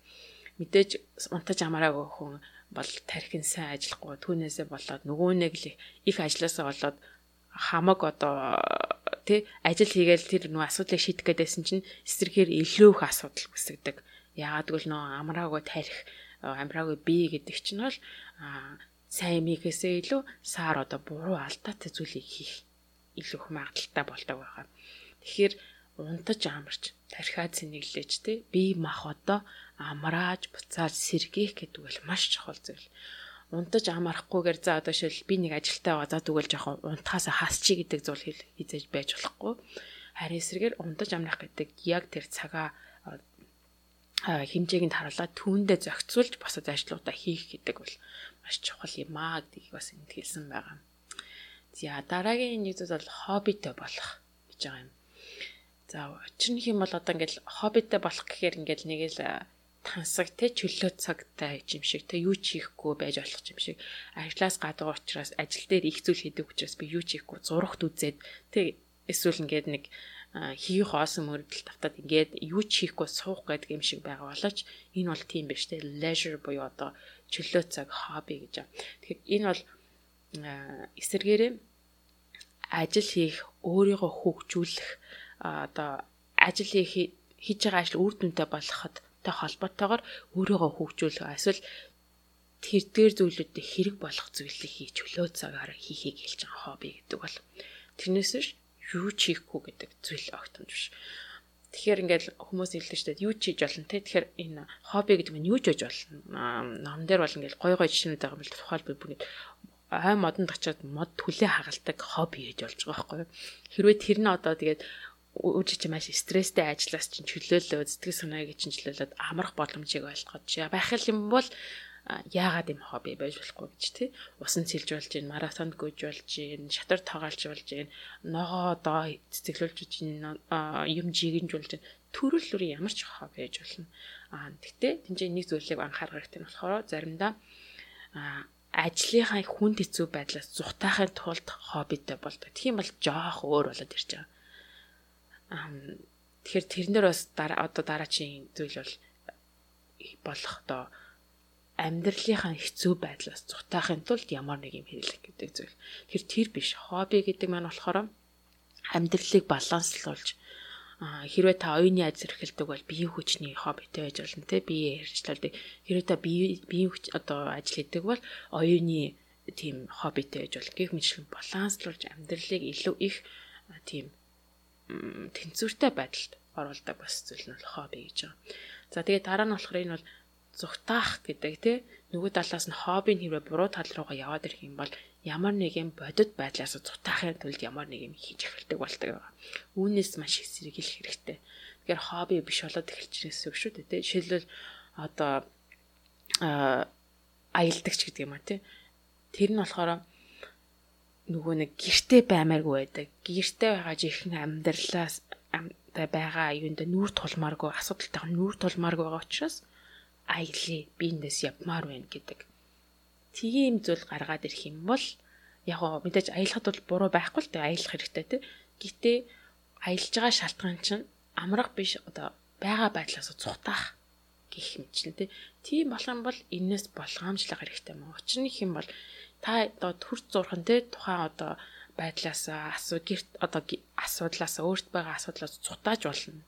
мэдээж унтаж амраагүй хүн бол тархин сайн ажиллахгүй түүнээсээ болоод нөгөө нэг л их ажилласаа болоод хамаг одоо тий ажил хийгээл тэр нөгөө асуудлыг шийдэх гэдээсэн чинь эсрэгээр илүү их асуудал үүсгдэг. Яагаад гэвэл нөгөө амраагүй тарих амраагүй бие гэдэг чинь бол сайн хийхээсээ илүү саар одоо буруу алдаатай зүйлийг хийх илүү их магадaltaй болдог байгаа. Тэгэхээр унтаж амарч тархиад сэнэглэж тий бие мах одоо амрааж буцааж сэргийх гэдэг бол маш чухал зүйл. Унтаж амарахгүйгээр за одоо шил би нэг ажилтаа байгаа за тэгвэл жоохон унтахаас хасчи гэдэг зүйл хийж байж болохгүй. Харин эсрэгээр унтаж амрах гэдэг яг тэр цагаа хэмжээг нь харуулаад түүндээ зохицуулж босод ажлуудаа хийх гэдэг бол маш чухал юм аа гэдгийг бас энд хэлсэн байгаа. За дараагийн нэг зүйл бол хоббитэй болох гэж байгаа юм. За өчнөх юм бол одоо ингээл хоббитэй болох гэхээр ингээл нэг л тансаг те чөлөө цагтай юм шиг те юу ч хийхгүй байж болох юм шиг ажлаас гадуур учраас ажил дээр их зүйл хийдэг учраас би юу ч хийхгүй зурагт үзээд те эсвэл ингээд нэг хийх хоосон мөрөдөл тавтаад ингээд юу ч хийхгүй суух гэдэг юм шиг байгаа болооч. Энэ бол тийм биш те. Leisure буюу одоо чөлөө цаг хобби гэж. Тэгэхээр энэ бол эсэргээрээ ажил хийх, өөрийгөө хөгжүүлэх одоо ажил хийж байгаа ажил үр дүнтэй болоход та холбоотойгоор өөрийгөө хөгжүүлэх эсвэл тэр дээр зүйлүүдэд хэрэг болох зүйлийг хийж чөлөө цагаар хийхийг хэлж байгаа хобби гэдэг бол. Тэрнээс юу ч хийхгүй гэдэг зүйл огтомж биш. Тэгэхээр ингээд хүмүүс хэлдэг шүү дээ юу ч хийж болно те. Тэгэхээр энэ хобби гэдэг нь юу ч хийж болно. Ном дээр бол ингээд гой гой жишээнүүд байгаа юм л тухайлбал бүгд ай модонд очиод мод түлээ хагалдаг хобби хийж болж байгаа байхгүй. Хэрвээ тэр нь одоо тэгээд үжиж маш стресстэй ажиллаас чинь чөлөөлөө сэтгэл санааг чинь чөлөөлөд амрах боломжийг ойлгоод байх юм бол яагаад юм хобби байж болохгүй гэж тий усан цэлж болж гин марафонд гүйж болж гин шатар тоглож болж гин ногоо доо цэцэглүүлж гин юм жигэнж болж гин төрөл бүрийн ямар ч хобби байж болно аа гэтээ тэнцээ нэг зүйлийг анхаарах хэрэгтэй нь болохоор заримдаа ажлынхаа хүнд хэцүү байдлаас зүхтаахын тулд хоббитэй болдог. Тийм бол жоох өөр болоод ирж байгаа. Ам тэгэхээр тэрнэр бас дараа одоо дараачийн зүйл бол болох доо амьдралынхаа хэцүү байдлаас зүхтаахын тулд ямар нэг юм хэрэглэх гэдэг зүйл. Тэр тэр биш. Хобби гэдэг маань болохоор амьдралыг баланслуулж хэрвээ та оюуны ажил эрхэлдэг бол биеийн хүчний хоббитэй байж болно те биеэ хэрэгжлүүлдэг. Хэрвээ та биеийн хүч одоо ажил хийдэг бол оюуны тийм хоббитэй байж болно. Гэх мэтлэн баланслуулж амьдралыг илүү их тийм тэнцвэртэй байдалд оруулдаг бас зүйл нь хобби гэж байгаа. За тэгээ дараа нь болохоор энэ бол зүгтаах гэдэг тий нөгөө талаас нь хоббийн хэрвээ буруу тал руугаа яваад ирэх юм бол ямар нэгэн бодит байдлаас зүгтаахын тулд ямар нэг юм хийж эхэлдэг болдог байгаа. Үүнээс маш их сэргийлэх хэрэгтэй. Тэгэхээр хобби биш болоод эхэлж ирсэн үг шүү дээ тий. Жишээлбэл одоо а аялдагч гэдэг юм а тий. Тэр нь болохоор нөгөө нэг гэрте баймааргүй байдаг. Гэрте байгаа жихэн амьдралаас байгаа юунд нүүр тулмааргүй асуудалтай нүүр тулмааргүй байгаа учраас аялье би эндээс явмаар байна гэдэг. Тийм зүйл гаргаад ирэх юм бол яг гоо мэдээж аялахад бол буруу байхгүй л дээ аялах хэрэгтэй тий. Гэтэ аялж байгаа шалтгаан чинь амрах биш одоо байгаа байдлаас цухтаах гэх чинь тий. Тийм болох юм бол энэс болгоомжлох хэрэгтэй мөн. Учир нь их юм бол та одоо төр зурхан тий тухайн одоо байдлаас асуу гэрт одоо асуудлаас өөрт байгаа асуудлаас цутааж болно.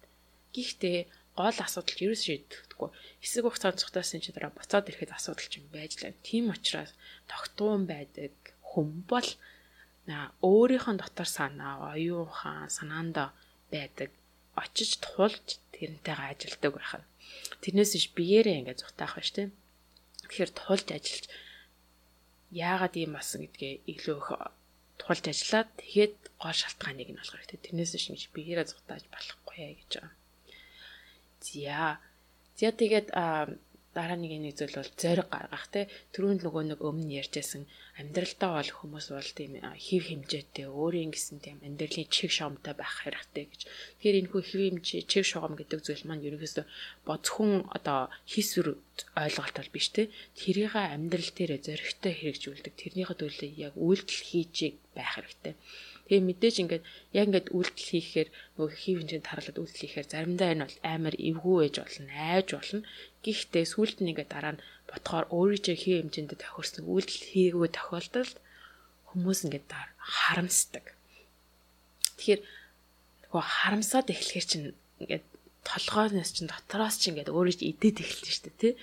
Гэхдээ гол асуудал юу шийдэгдэхгүй. Хэсэг хугацаанд цухтаасан чи дараа буцаад ирэхэд асуудал чинь байж лээ. Тийм учраас тогтуун байдаг хүм бол өөрийнхөө дотор санаа, оюухан санаанд байдаг очиж тулж тэрнтэйгээ ажилдаг байх нь. Тэрнээс иш биеэрээ ингээд зүхтаах байж тээ. Тэгэхээр тулж ажиллаж яагаад ийм басан гэдгээ илүү их тулж ажиллаад тэгээд гол шалтгааныг нь олох хэрэгтэй. Тэрнээс иш биеэрээ зүхтааж болохгүй гэж байгаа. За. За тэгээд дараа нэг нэг зүйл бол зориг гаргах те түрүүнд нөгөө нэг өмнө ярьжсэн амьдралдаа бол хүмүүс бол тийм хев хэмжээтэй өөрийн гэсэн тийм амьдралын чиг шугамтай байх хэрэгтэй гэж. Тэгэхээр энэ хүү хев хэмжээ чиг шугам гэдэг зүйл маань ерөөсөө боцхон одоо хис үр ойлголт бол биш те тэрийг амьдрал дээр зоригтой хэрэгжүүлдэг тэрнийхээ төлөө яг үйлдэл хийж байх хэрэгтэй. Тэгээ мэдээж ингээд яг ингээд үйлдэл хийхээр нөгөө хив хэмжээнд тарлаад үйлдэл хийхээр заримдаа энэ бол амар эвгүй ээж болно, айж болно. Гэхдээ сүулт нь ингээд дараа нь ботхоор өөрийнхөө хив хэмжээнд тохирсон үйлдэл хийгээгүй тохиолдолд хүмүүс ингээд харамсдаг. Тэгэхээр нөгөө харамсаад эхлэхэр чинь ингээд толгойноос чинь дотроос чинь ингээд өөрөө ч идээд эхэлнэ шүү дээ тий.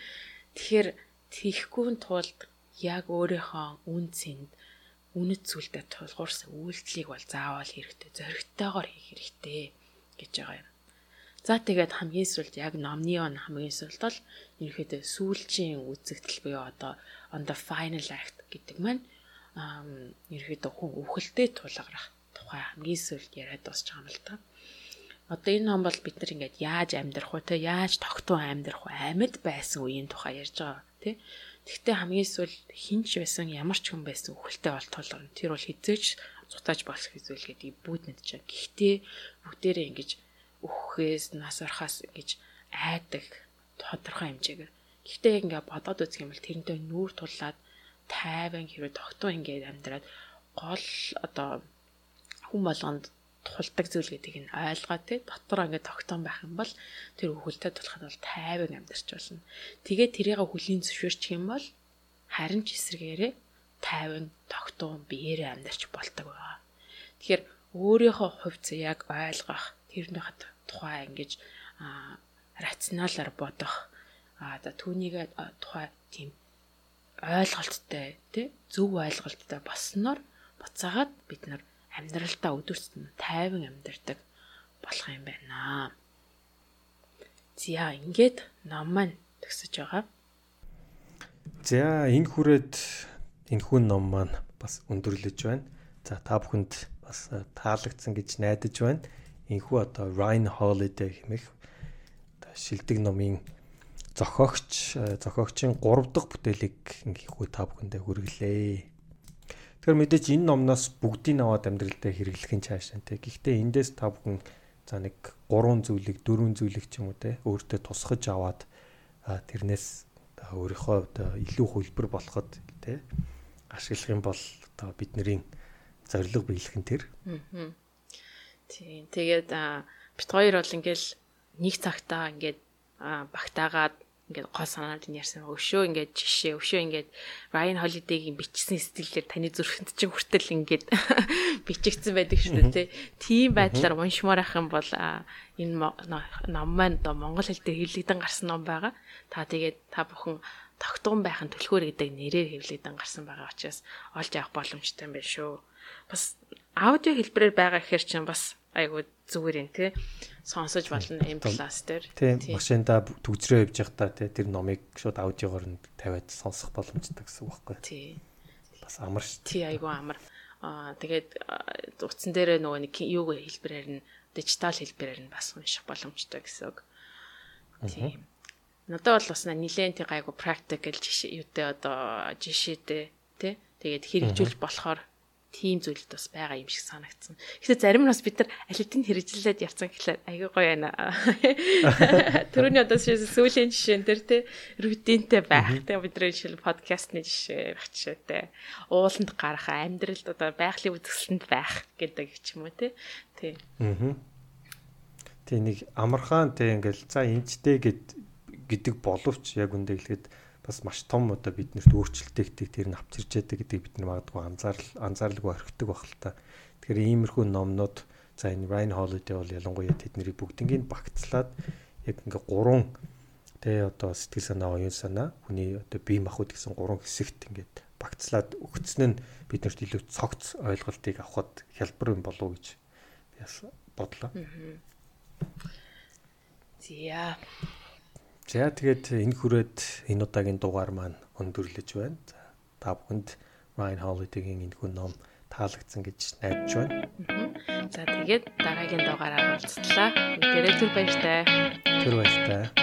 Тэгэхээр тийхгүй тулд яг өөрийнхөө үн цэнд үнэт зүйлдээ тулгуурсан үйлдэлийг бол заавал хэрэгтэй зоригтойгоор хийх хэрэгтэй гэж байгаа юм. За тэгээд хамгийн сүүлд яг номны он хамгийн сүүлд бол ерөөхдөө сүүлчийн үзэгдэл буюу одоо on the final act гэдэг маань ерөөхдөө хүн өвхөлтэй тулгарах тухай хамгийн сүүлд яриад дуусч байгаа юм л та. Одоо энэ ном бол бид нар ингээд яаж амьдрах вэ те яаж тогтун амьдрах вэ амьд байсан үеийн тухай ярьж байгаа тий Тэгтээ хамгийн эсвэл хинч байсан ямар ч хүн байсан үхэлтэй бол тулгарна. Тэр бол хизээч зутааж болох зүйл гэдэг бүгд мэдчихэв. Гэхдээ бүгдээрээ ингэж үххээс нас орхаас ингэж айдаг тодорхой хэмжээгээр. Гэхдээ яг ингээ бодоод үзэх юм бол тэрнтэй нүүр тулаад тайван хэрэг тогтун ингээд амьдраад гол одоо хүн болгонд тулдаг зүйл гэдгийг нь ойлгоод тий дотор ингээд тогтоон байх юм бол тэр өхөлтэй тулах нь бол тайван амьдарч болно. Тэгээд тэрийг хүлийн зөвшөөрчих юм бол харин ч эсрэгээрээ тайван тогтоон биеэрээ амьдарч болдог байгаа. Тэгэхээр өөрийнхөө хувьд яг ойлгох тэрнийхээ тухай ингэж рационалаар бодох а за түүнийг тухай тийм ойлголттой тий зөв ойлголттой болсноор буцаагаад бид нар амьдралдаа өдөртөн тайван амьдардаг болох юм байна. За ингээд ном маань төгсөж байгаа. За энэ хүрээд энэ хүн ном маань бас өндөрлөж байна. За та бүхэнд бас таалагдсан гэж найдаж байна. Энэхүү одоо Ryan Holiday хэмээх шилдэг номын зохиогч зохиогчийн 3 дахь бүтээлийг ингээхүү та бүхэндээ хүргэлээ. Тэгэхээр мэдээж энэ номноос бүгдийг аваад амьдрал дээр хэрэглэх нь цаашаа те. Гэхдээ эндээс та бүхэн за нэг 3 зүйлийг 4 зүйлийг ч юм уу те өөртөө тусгаж аваад тэрнээс өөрийнхөө илүү хөлбөр болоход те ашиглах юм бол одоо бидний зорилго биелэх нь тэр. Тийм. Тэгээд бит хоёр бол ингээл нэг цагтаа ингээд багтаагаад ингээд гол санаанд нь ярьсан өшөө ингээд жишээ өшөө ингээд Ryan Holiday-гийн бичсэн стилээр таны зүрхэнд чинь хүртэл ингээд *laughs* бичигдсэн байдаг шүү дээ тийм байдлаар уншмаар ах юм бол энэ ном маань одоо монгол хэл дээр хэвлэгдэн гарсан ном байгаа. Та тэгээд та бүхэн тогтгон байх нь төлхөөр гэдэг нэрээр хэвлэгдэн гарсан байгаа учраас олж авах боломжтой юм байна шүү. Бас аудио хэлбэрээр байгаа гэхэр чинь бас айгуу зүгээр юм тий сонсож болно M+ дээр. Тийм машинда төгзрөө явж байхдаа тий тэр номыг шууд аудиогоор нь тавиад сонсох боломжтой гэсэн үг байхгүй. Тий. Бас амар шүү. Тий айгуу амар. Аа тэгээд утсан дээр нөгөө нэг юу хэлбэрээр нь дижитал хэлбэрээр нь бас унших боломжтой гэсэн үг. Тийм. Надад бол бас нэлээд тий гайгүй practical жишээ юутэй одоо жишээтэй тий тэгээд хэрэгжүүлж болохоор тийм зүйлд бас байгаа юм шиг санагдсан. Гэхдээ зарим нь бас бид нар алидын хэрэгжлээд явцсан гэхлээр аягүй гоё байна. *laughs* Төрөний одоо сүүлийн жишээн дээр те рутинтэй байх. Тэгээ бидний жишээл подкастны жишээ байх жишээтэй. Ууланд гарах, амьдралд одоо байгалийн үзэсгэлэнд байх гэдэг ч юм уу те. Тий. Аа. Тий нэг амархан те ингээл за энэчтэй гэдэг боловч яг үндэ хэлэхэд бас маш том одоо биднэрт өөрчлөлттэй тэр нь авчирч яадаг гэдэг бид нар магадгүй анзаарл анзаарлаггүй орхидог байх л та. Тэгэхээр иймэрхүү номнууд за энэ Ryan Holiday бол ялангуяа тэдний бүгднийг багцлаад яг ингээ гурван тэ одоо сэтгэл санаа, оюун санаа, хүний одоо бие махбод гэсэн гурван хэсэгт ингээд багцлаад өгцөн нь биднэрт илүү цогц ойлголтыг авахд хялбар юм болов гэж бас бодлоо. Зя. За тэгээд энэ хүрээд энэ удаагийн дугаар маань өндөрлөж байна. За та бүхэнд Ryan Holiday-гийн энэ хүн ном таалагдсан гэж найдаж байна. За тэгээд дараагийн дугаараар уулзлаа. Тэрээр түр баяртай. Түр баяртай.